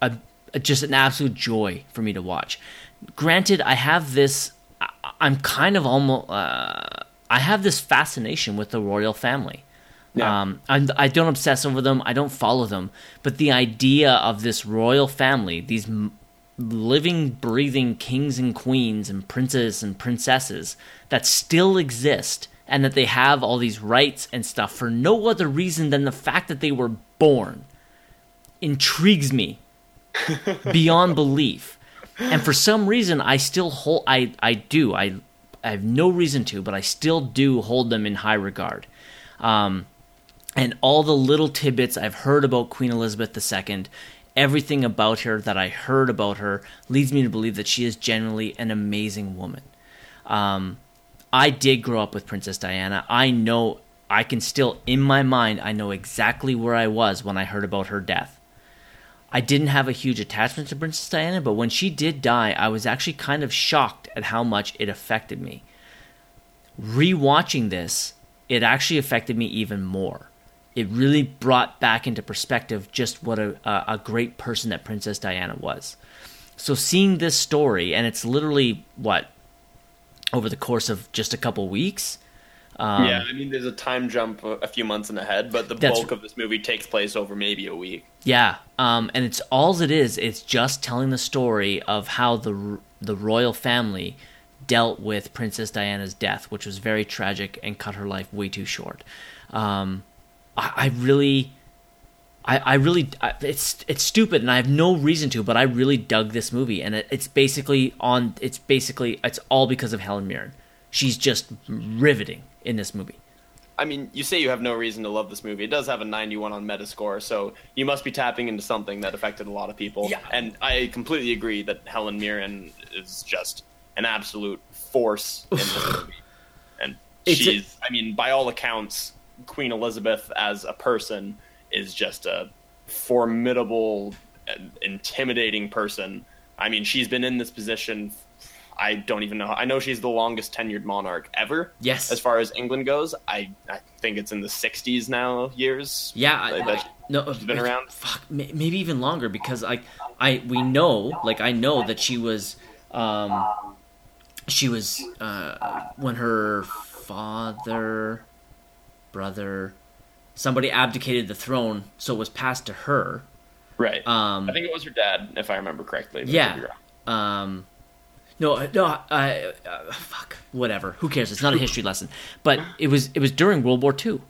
a, a- just an absolute joy for me to watch. Granted, I have this. I, I'm kind of almost. Uh, I have this fascination with the royal family. Yeah. Um, I'm, I don't obsess over them. I don't follow them. But the idea of this royal family, these m- living, breathing kings and queens and princes and princesses that still exist and that they have all these rights and stuff for no other reason than the fact that they were born intrigues me beyond belief. And for some reason, I still hold. I I do. I I have no reason to, but I still do hold them in high regard. Um, and all the little tidbits I've heard about Queen Elizabeth II, everything about her that I heard about her leads me to believe that she is generally an amazing woman. Um, I did grow up with Princess Diana. I know I can still, in my mind, I know exactly where I was when I heard about her death. I didn't have a huge attachment to Princess Diana, but when she did die, I was actually kind of shocked at how much it affected me. Rewatching this, it actually affected me even more. It really brought back into perspective just what a, a, great person that Princess Diana was. So seeing this story, and it's literally what over the course of just a couple weeks. Um, yeah, I mean, there's a time jump a few months in ahead, but the bulk of this movie takes place over maybe a week. Yeah, um, and it's all it is. It's just telling the story of how the the royal family dealt with Princess Diana's death, which was very tragic and cut her life way too short. Um, I, I really, I, I really, I, it's it's stupid, and I have no reason to, but I really dug this movie, and it, it's basically on. It's basically it's all because of Helen Mirren. She's just riveting in this movie. I mean, you say you have no reason to love this movie. It does have a 91 on Metascore, so you must be tapping into something that affected a lot of people. Yeah. And I completely agree that Helen Mirren is just an absolute force in this movie. And It's she's, I mean, by all accounts, Queen Elizabeth as a person is just a formidable, and intimidating person. I mean, she's been in this position. I don't even know. I know she's the longest tenured monarch ever. Yes. As far as England goes, I I think it's in the 60s now years. Yeah, I, I- no, she's been around? Fuck, maybe even longer because I, I we know, like I know that she was, um, she was uh, when her father, brother, somebody abdicated the throne, so it was passed to her. Right. Um, I think it was her dad, if I remember correctly. yeah. could be wrong. Um, no, no, I, uh, fuck, whatever. Who cares? It's not a history lesson. But it was it was during World War II.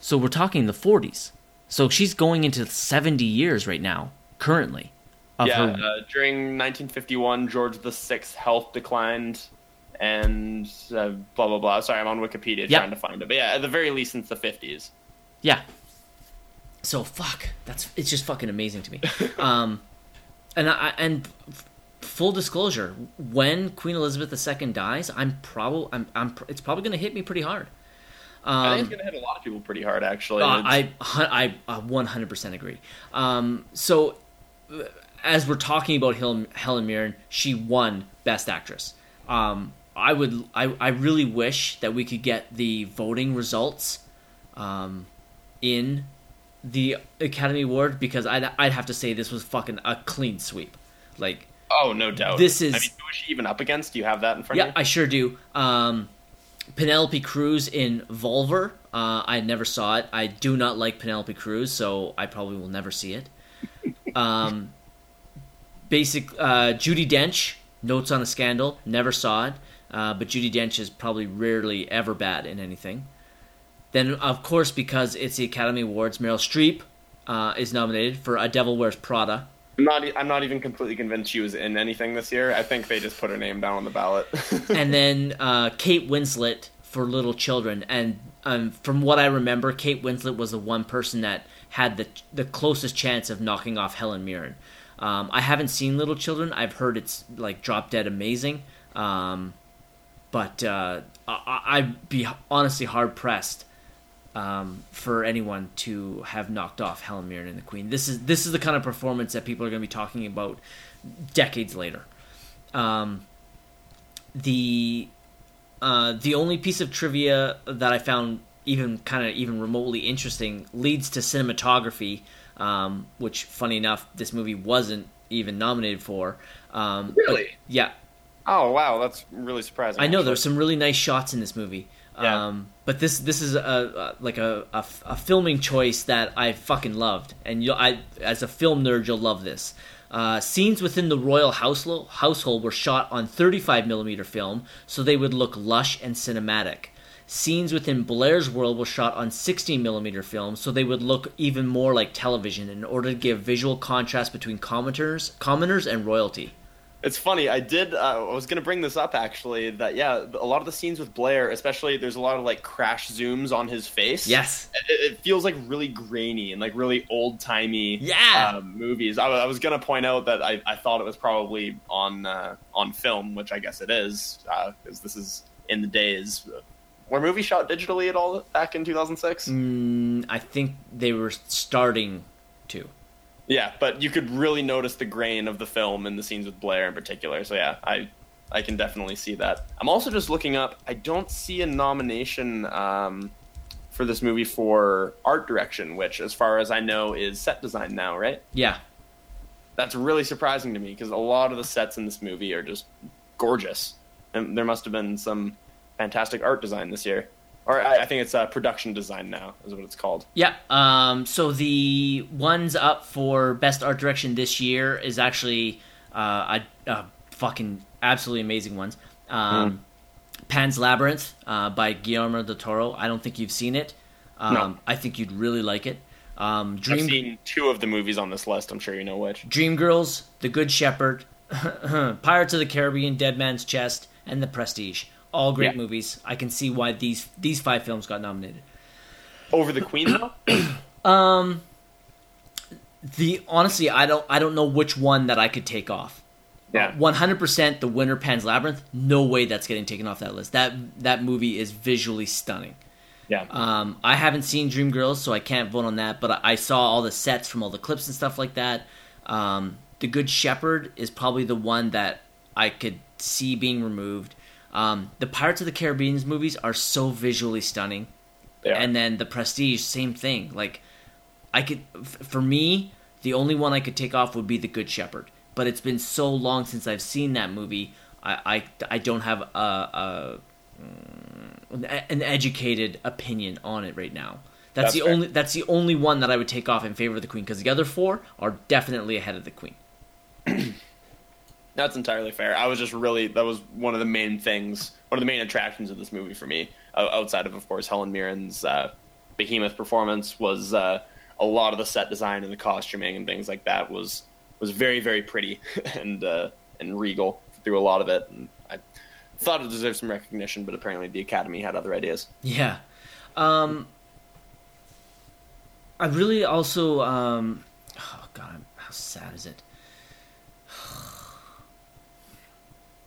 So we're talking the 40s. So she's going into 70 years right now, currently. Yeah, her, uh, during 1951, George VI's health declined, and uh, blah blah blah. Sorry, I'm on Wikipedia Yep. trying to find it, but yeah, at the very least since the 50s. yeah. So fuck, that's it's just fucking amazing to me. um, and I and full disclosure, when Queen Elizabeth II dies, I'm probably I'm, I'm it's probably going to hit me pretty hard. Um, I think it's gonna hit a lot of people pretty hard, actually. Uh, I I hundred percent agree. Um, so, uh, as we're talking about Helen, Helen Mirren, she won Best Actress. Um, I would I, I really wish that we could get the voting results um, in the Academy Award because I'd I'd have to say this was fucking a clean sweep. Like oh, no doubt. this is- I mean, who is she even up against? Do you have that in front yeah, of you? Yeah, I sure do. Um, Penelope Cruz in Volver. Uh, I never saw it. I do not like Penelope Cruz, so I probably will never see it. Um, basic uh, Judi Dench. Notes on a Scandal. Never saw it, uh, but Judi Dench is probably rarely ever bad in anything. Then, of course, because it's the Academy Awards, Meryl Streep uh, is nominated for A Devil Wears Prada. I'm not. I'm not even completely convinced she was in anything this year. I think they just put her name down on the ballot. and then uh, Kate Winslet for Little Children. And um, from what I remember, Kate Winslet was the one person that had the the closest chance of knocking off Helen Mirren. Um, I haven't seen Little Children. I've heard it's like drop dead amazing. Um, but uh, I, I'd be honestly hard pressed um, for anyone to have knocked off Helen Mirren and the Queen. This is this is the kind of performance that people are going to be talking about decades later. Um, the uh, the only piece of trivia that I found even kind of even remotely interesting leads to cinematography, um, which funny enough, this movie wasn't even nominated for. Um, Really? yeah, oh wow, that's really surprising. I know there's some really nice shots in this movie. Yeah. Um, but this this is a, a like a, a, a filming choice that I fucking loved, and you I as a film nerd you'll love this. Uh, scenes within the royal houselo- household were shot on 35 millimeter film, so they would look lush and cinematic. Scenes within Blair's world were shot on 16 millimeter film, so they would look even more like television in order to give visual contrast between commenters, commoners and royalty. It's funny. I did. Uh, I was going to bring this up actually. That yeah, a lot of the scenes with Blair, especially, there's a lot of like crash zooms on his face. Yes. It, it feels like really grainy and like really old timey. Yeah. Um, movies. I, I was going to point out that I, I thought it was probably on uh, on film, which I guess it is, because this is in the days. Were movies shot digitally at all back in 2006? Mm, I think they were starting to. Yeah, but you could really notice the grain of the film in the scenes with Blair in particular. So yeah, I I can definitely see that. I'm also just looking up. I don't see a nomination um, for this movie for art direction, which, as far as I know, is set design now. Right? Yeah. That's really surprising to me because a lot of the sets in this movie are just gorgeous, and there must have been some fantastic art design this year. Or I, I think it's uh, production design now, is what it's called. Yeah. Um, so the ones up for best art direction this year is actually uh, a, a fucking absolutely amazing ones. Um, Pan's Labyrinth uh, by Guillermo del Toro. I don't think you've seen it. Um, No. I think you'd really like it. Um, I've seen two of the movies on this list. I'm sure you know which. Dreamgirls, The Good Shepherd, Pirates of the Caribbean, Dead Man's Chest, and The Prestige. All great Yeah. movies. I can see why these these five films got nominated. Over the Queen, though? um The honestly, I don't I don't know which one that I could take off. Yeah. One hundred percent, the winner Pan's Labyrinth. No way that's getting taken off that list. That that movie is visually stunning. Yeah. Um, I haven't seen Dreamgirls, so I can't vote on that. But I, I saw all the sets from all the clips and stuff like that. Um, the Good Shepherd is probably the one that I could see being removed. Um, the Pirates of the Caribbean movies are so visually stunning, and then the Prestige, same thing. Like, I could, f- for me, the only one I could take off would be the Good Shepherd. But it's been so long since I've seen that movie. I I, I don't have a, a mm, an educated opinion on it right now. That's, That's the fair. only that's the only one that I would take off in favor of the Queen because the other four are definitely ahead of the Queen. That's entirely fair. I was just really that was one of the main things, one of the main attractions of this movie for me, outside of of course Helen Mirren's uh, behemoth performance, was uh, a lot of the set design and the costuming and things like that was was very very pretty and uh, and regal through a lot of it. And I thought it deserved some recognition, but apparently the Academy had other ideas. Yeah. Um, I really also. Um, oh God, how sad is it?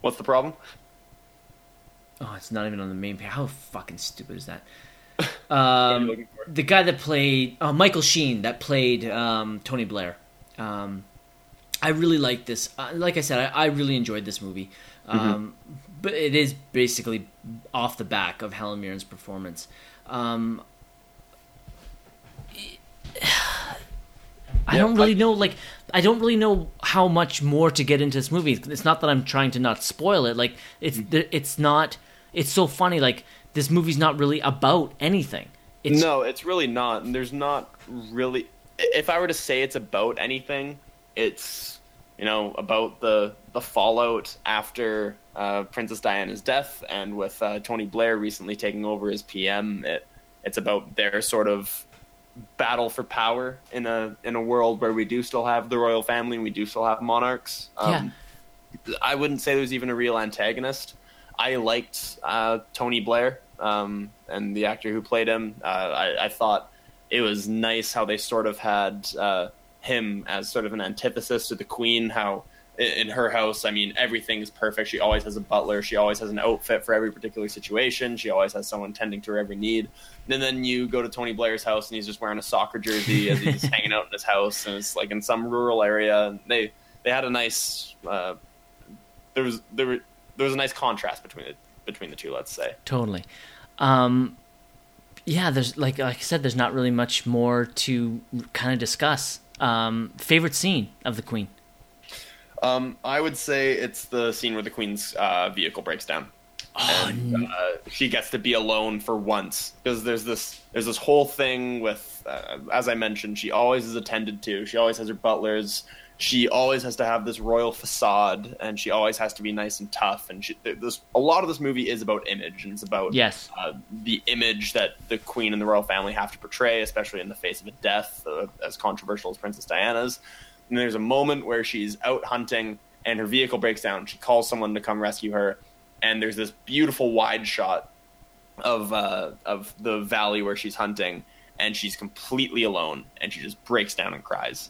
What's the problem? Oh, it's not even on the main page. How fucking stupid is that? What are you Um, the guy that played uh, Michael Sheen that played um, Tony Blair. Um, I really like this. Uh, like I said, I, I really enjoyed this movie. Um, But it is basically off the back of Helen Mirren's performance. Um, I Yeah, don't really I- know. Like, I don't really know how much more to get into this movie. It's not that I'm trying to not spoil it. Like, it's it's not. It's so funny. Like, this movie's not really about anything. It's no, it's really not. And there's not really. If I were to say it's about anything, it's you know about the the fallout after uh, Princess Diana's death, and with uh, Tony Blair recently taking over as PM. It it's about their sort of battle for power in a in a world where we do still have the royal family and we do still have monarchs. Um, I wouldn't say there's even a real antagonist. I liked uh, Tony Blair um, and the actor who played him. Uh, I, I thought it was nice how they sort of had uh, him as sort of an antithesis to the Queen. How in her house, I mean, everything's perfect. She always has a butler. She always has an outfit for every particular situation. She always has someone tending to her every need. And then you go to Tony Blair's house and he's just wearing a soccer jersey as he's hanging out in his house, and it's like in some rural area. And they they had a nice uh, there was there were there was a nice contrast between it between the two. Let's say. Totally. Um, yeah, there's like like I said, there's not really much more to kind of discuss. Um, favorite scene of the Queen. Um, I would say it's the scene where the queen's uh, vehicle breaks down. and uh, she gets to be alone for once. Because there's this there's this whole thing with uh, as I mentioned she always is attended to. She always has her butlers. She always has to have this royal facade and she always has to be nice and tough. And she, this a lot of this movie is about image and it's about Yes. uh, the image that the queen and the royal family have to portray especially in the face of a death uh, as controversial as Princess Diana's and there's a moment where she's out hunting and her vehicle breaks down she calls someone to come rescue her and there's this beautiful wide shot of uh, of the valley where she's hunting, and she's completely alone, and she just breaks down and cries.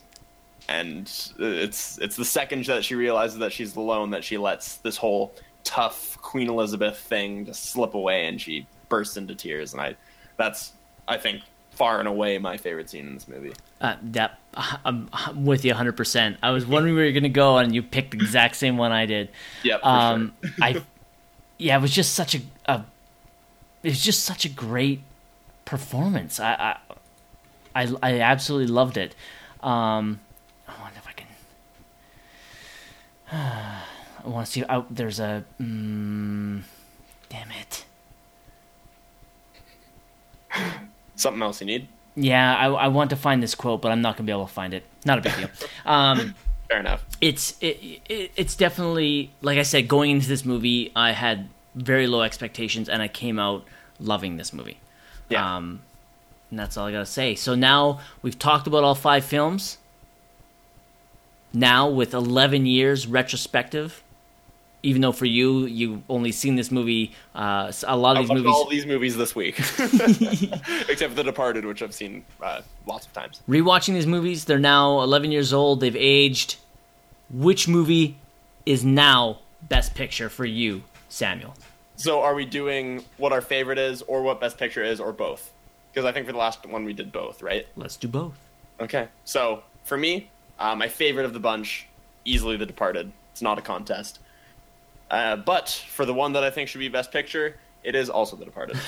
And it's it's the second that she realizes that she's alone that she lets this whole tough Queen Elizabeth thing just slip away, and she bursts into tears. And I, that's I think far and away my favorite scene in this movie. Uh, that I'm, I'm with you 100. percent I was wondering where you're gonna go, and you picked the exact same one I did. Yep, Um, I yeah, it was just such a, a it was just such a great performance. I I I, I absolutely loved it. Um, I wonder if I can. I want to see. Oh, there's a. Mm, damn it. Something else you need? Yeah, I, I want to find this quote, but I'm not gonna be able to find it. Not a big deal. Um, Fair enough. it's it, it, it's definitely like I said going into this movie I had very low expectations and I came out loving this movie. Yeah. Um and that's all I got to say. So now we've talked about all five films. Now with 11 years retrospective, even though for you you've only seen this movie. Uh, a lot of these watched movies. all these movies this week, except The Departed, which I've seen uh, lots of times. Rewatching these movies, they're now 11 years old. They've aged. Which movie is now Best Picture for you, Samuel? So, are we doing what our favorite is, or what Best Picture is, or both? Because I think for the last one we did both, right? Let's do both. Okay. So, for me, uh, my favorite of the bunch, easily The Departed. It's not a contest. Uh, but for the one that I think should be Best Picture, it is also The Departed.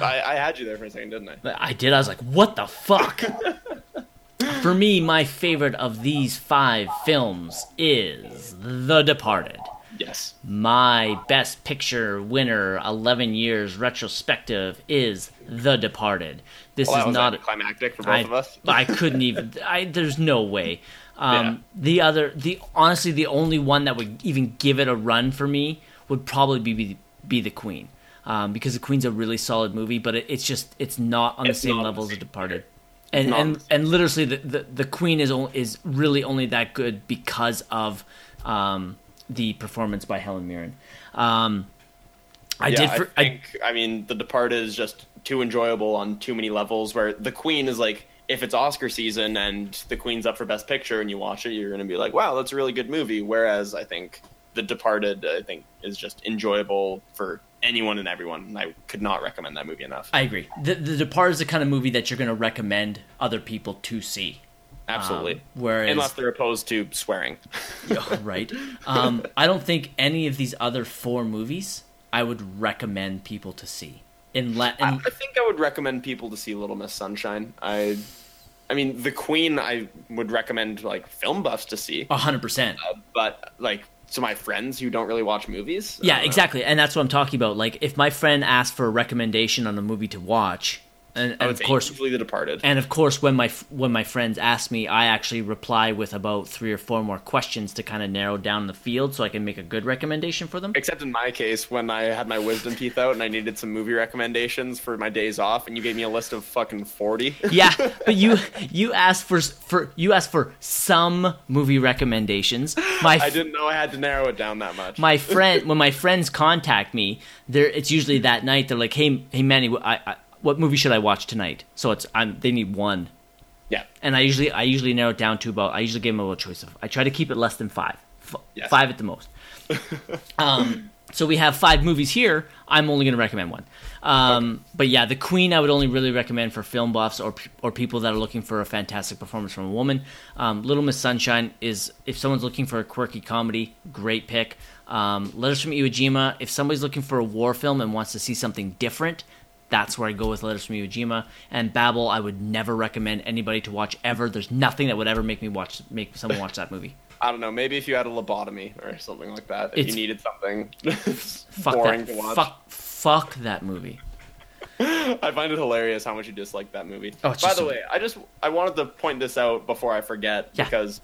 I, I had you there for a second, didn't I? I did. I was like, what the fuck? For me, my favorite of these five films is The Departed. Yes. My best picture winner, 11 years retrospective, is The Departed. This Well, is not. climactic for both I, of us. I couldn't even. I, there's no way. Um, Yeah. The other, the honestly, the only one that would even give it a run for me would probably be be the Queen, um, because the Queen's a really solid movie, but it, it's just it's not on It's the same level as The Departed. And and and literally, the, the the Queen is only, is really only that good because of um, the performance by Helen Mirren. Um, I yeah, did. For, I think. I, mean, The Departed is just too enjoyable on too many levels. Where The Queen is like, if it's Oscar season and The Queen's up for Best Picture and you watch it, you're going to be like, wow, that's a really good movie. Whereas I think The Departed, I think, is just enjoyable for anyone and everyone. And I could not recommend that movie enough. I agree. The, the Departed is the kind of movie that you're going to recommend other people to see. Absolutely. Um, whereas, Unless they're opposed to swearing. right? Um, I don't think any of these other four movies I would recommend people to see. I, I think I would recommend people to see Little Miss Sunshine. I, I mean, The Queen. I would recommend like film buffs to see. hundred percent. Uh, but like to my friends who don't really watch movies. Yeah, know. exactly, and that's what I'm talking about. Like, if my friend asked for a recommendation on a movie to watch, and, and of course, easily The Departed. and of course, when my when my friends ask me, I actually reply with about three or four more questions to kind of narrow down the field, so I can make a good recommendation for them. Except in my case, when I had my wisdom teeth out and I needed some movie recommendations for my days off, and you gave me a list of fucking forty. yeah, but you you asked for for you asked for some movie recommendations. My I didn't know I had to narrow it down that much. my friend when my friends contact me, they're it's usually that night. They're like, "Hey, hey, Manny, I, I, what movie should I watch tonight?" So it's I'm they need one, yeah, and I usually I usually narrow it down to about I usually give them a little choice of I try to keep it less than five, F- Yes. five at the most. um, so we have five movies here. I'm only going to recommend one. Um, But yeah, The Queen I would only really recommend for film buffs or or people that are looking for a fantastic performance from a woman. Um, Little Miss Sunshine is if someone's looking for a quirky comedy, great pick. Um, Letters from Iwo Jima. If somebody's looking for a war film and wants to see something different, that's where I go with Letters from Iwo Jima. And Babel, I would never recommend anybody to watch ever. There's nothing that would ever make me watch make someone watch that movie. I don't know. Maybe if you had a lobotomy or something like that, if It's- you needed something Fuck boring that. to watch. Fuck, fuck that movie. I find it hilarious how much you dislike that movie. Oh, By the so- way, I just I wanted to point this out before I forget Yeah. because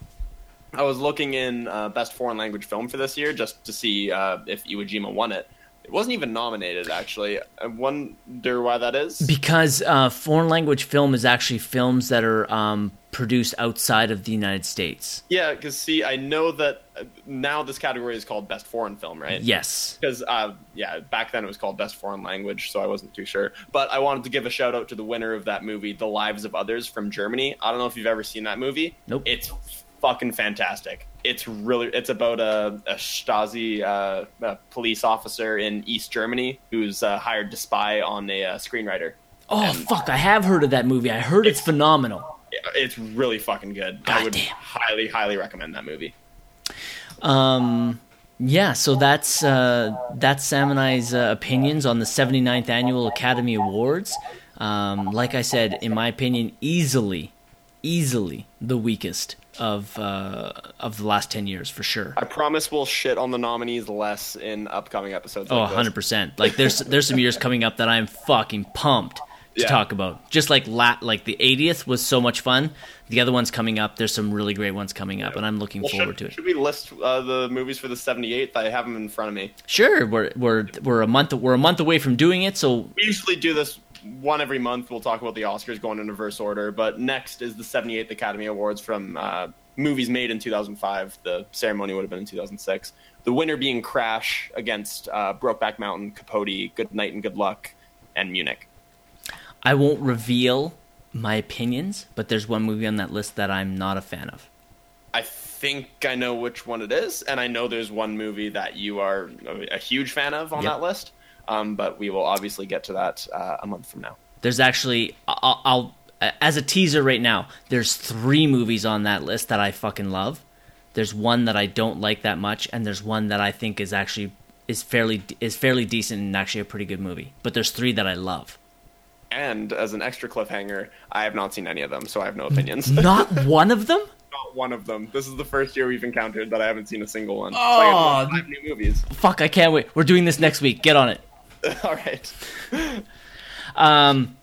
I was looking in uh, best foreign language film for this year just to see uh, if Iwo Jima won it. It wasn't even nominated actually. I wonder why that is. Because uh, foreign language film is actually films that are um, produced outside of the United States. yeah, because see, I know that uh, now this category is called best foreign film, right? Yes. because uh, yeah, back then it was called Best Foreign Language, so I wasn't too sure. But I wanted to give a shout out to the winner of that movie, The Lives of Others from Germany. I don't know if you've ever seen that movie. Nope. It's fucking fantastic. It's really it's about a, a Stasi uh, a police officer in East Germany who's uh, hired to spy on a uh, screenwriter. Oh fuck! I have heard of that movie. I heard it's phenomenal. It's really fucking good. I would Goddamn. highly, highly recommend that movie. Um, yeah. So that's uh, that's Sam and I's uh, opinions on the 79th annual Academy Awards. Um, like I said, in my opinion, easily, easily the weakest of uh, of the last 10 years for sure. I promise we'll shit on the nominees less in upcoming episodes. Oh, like 100%. Like there's there's some years coming up that I'm fucking pumped to Yeah. talk about. Just like la- like the 80th was so much fun. The other ones coming up, there's some really great ones coming up and I'm looking Well, forward should, to it. should we list uh, the movies for the 78th? I have them in front of me. Sure, we're we're we're a month we're a month away from doing it, so We usually do this one every month. We'll talk about the Oscars going in reverse order. But next is the 78th Academy Awards from uh, movies made in 2005. The ceremony would have been in 2006. The winner being Crash against uh, Brokeback Mountain, Capote, Good Night and Good Luck, and Munich. I won't reveal my opinions, but there's one movie on that list that I'm not a fan of. I think I know which one it is, and I know there's one movie that you are a huge fan of on Yep. that list. Um, but we will obviously get to that uh, a month from now. There's actually I'll, I'll as a teaser right now. There's three movies on that list that I fucking love. There's one that I don't like that much, and there's one that I think is actually is fairly is fairly decent and actually a pretty good movie. But there's three that I love. And as an extra cliffhanger, I have not seen any of them, so I have no opinions. Not one of them. not one of them. This is the first year we've encountered that I haven't seen a single one. So Oh. I get five new movies. Fuck! I can't wait. We're doing this next week. Get on it. All right. Um,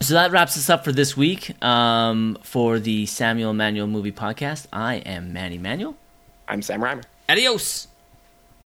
so that wraps us up for this week. Um, for the Samuel Manuel Movie Podcast, I am Manny Manuel. I'm Sam Reimer. Adios.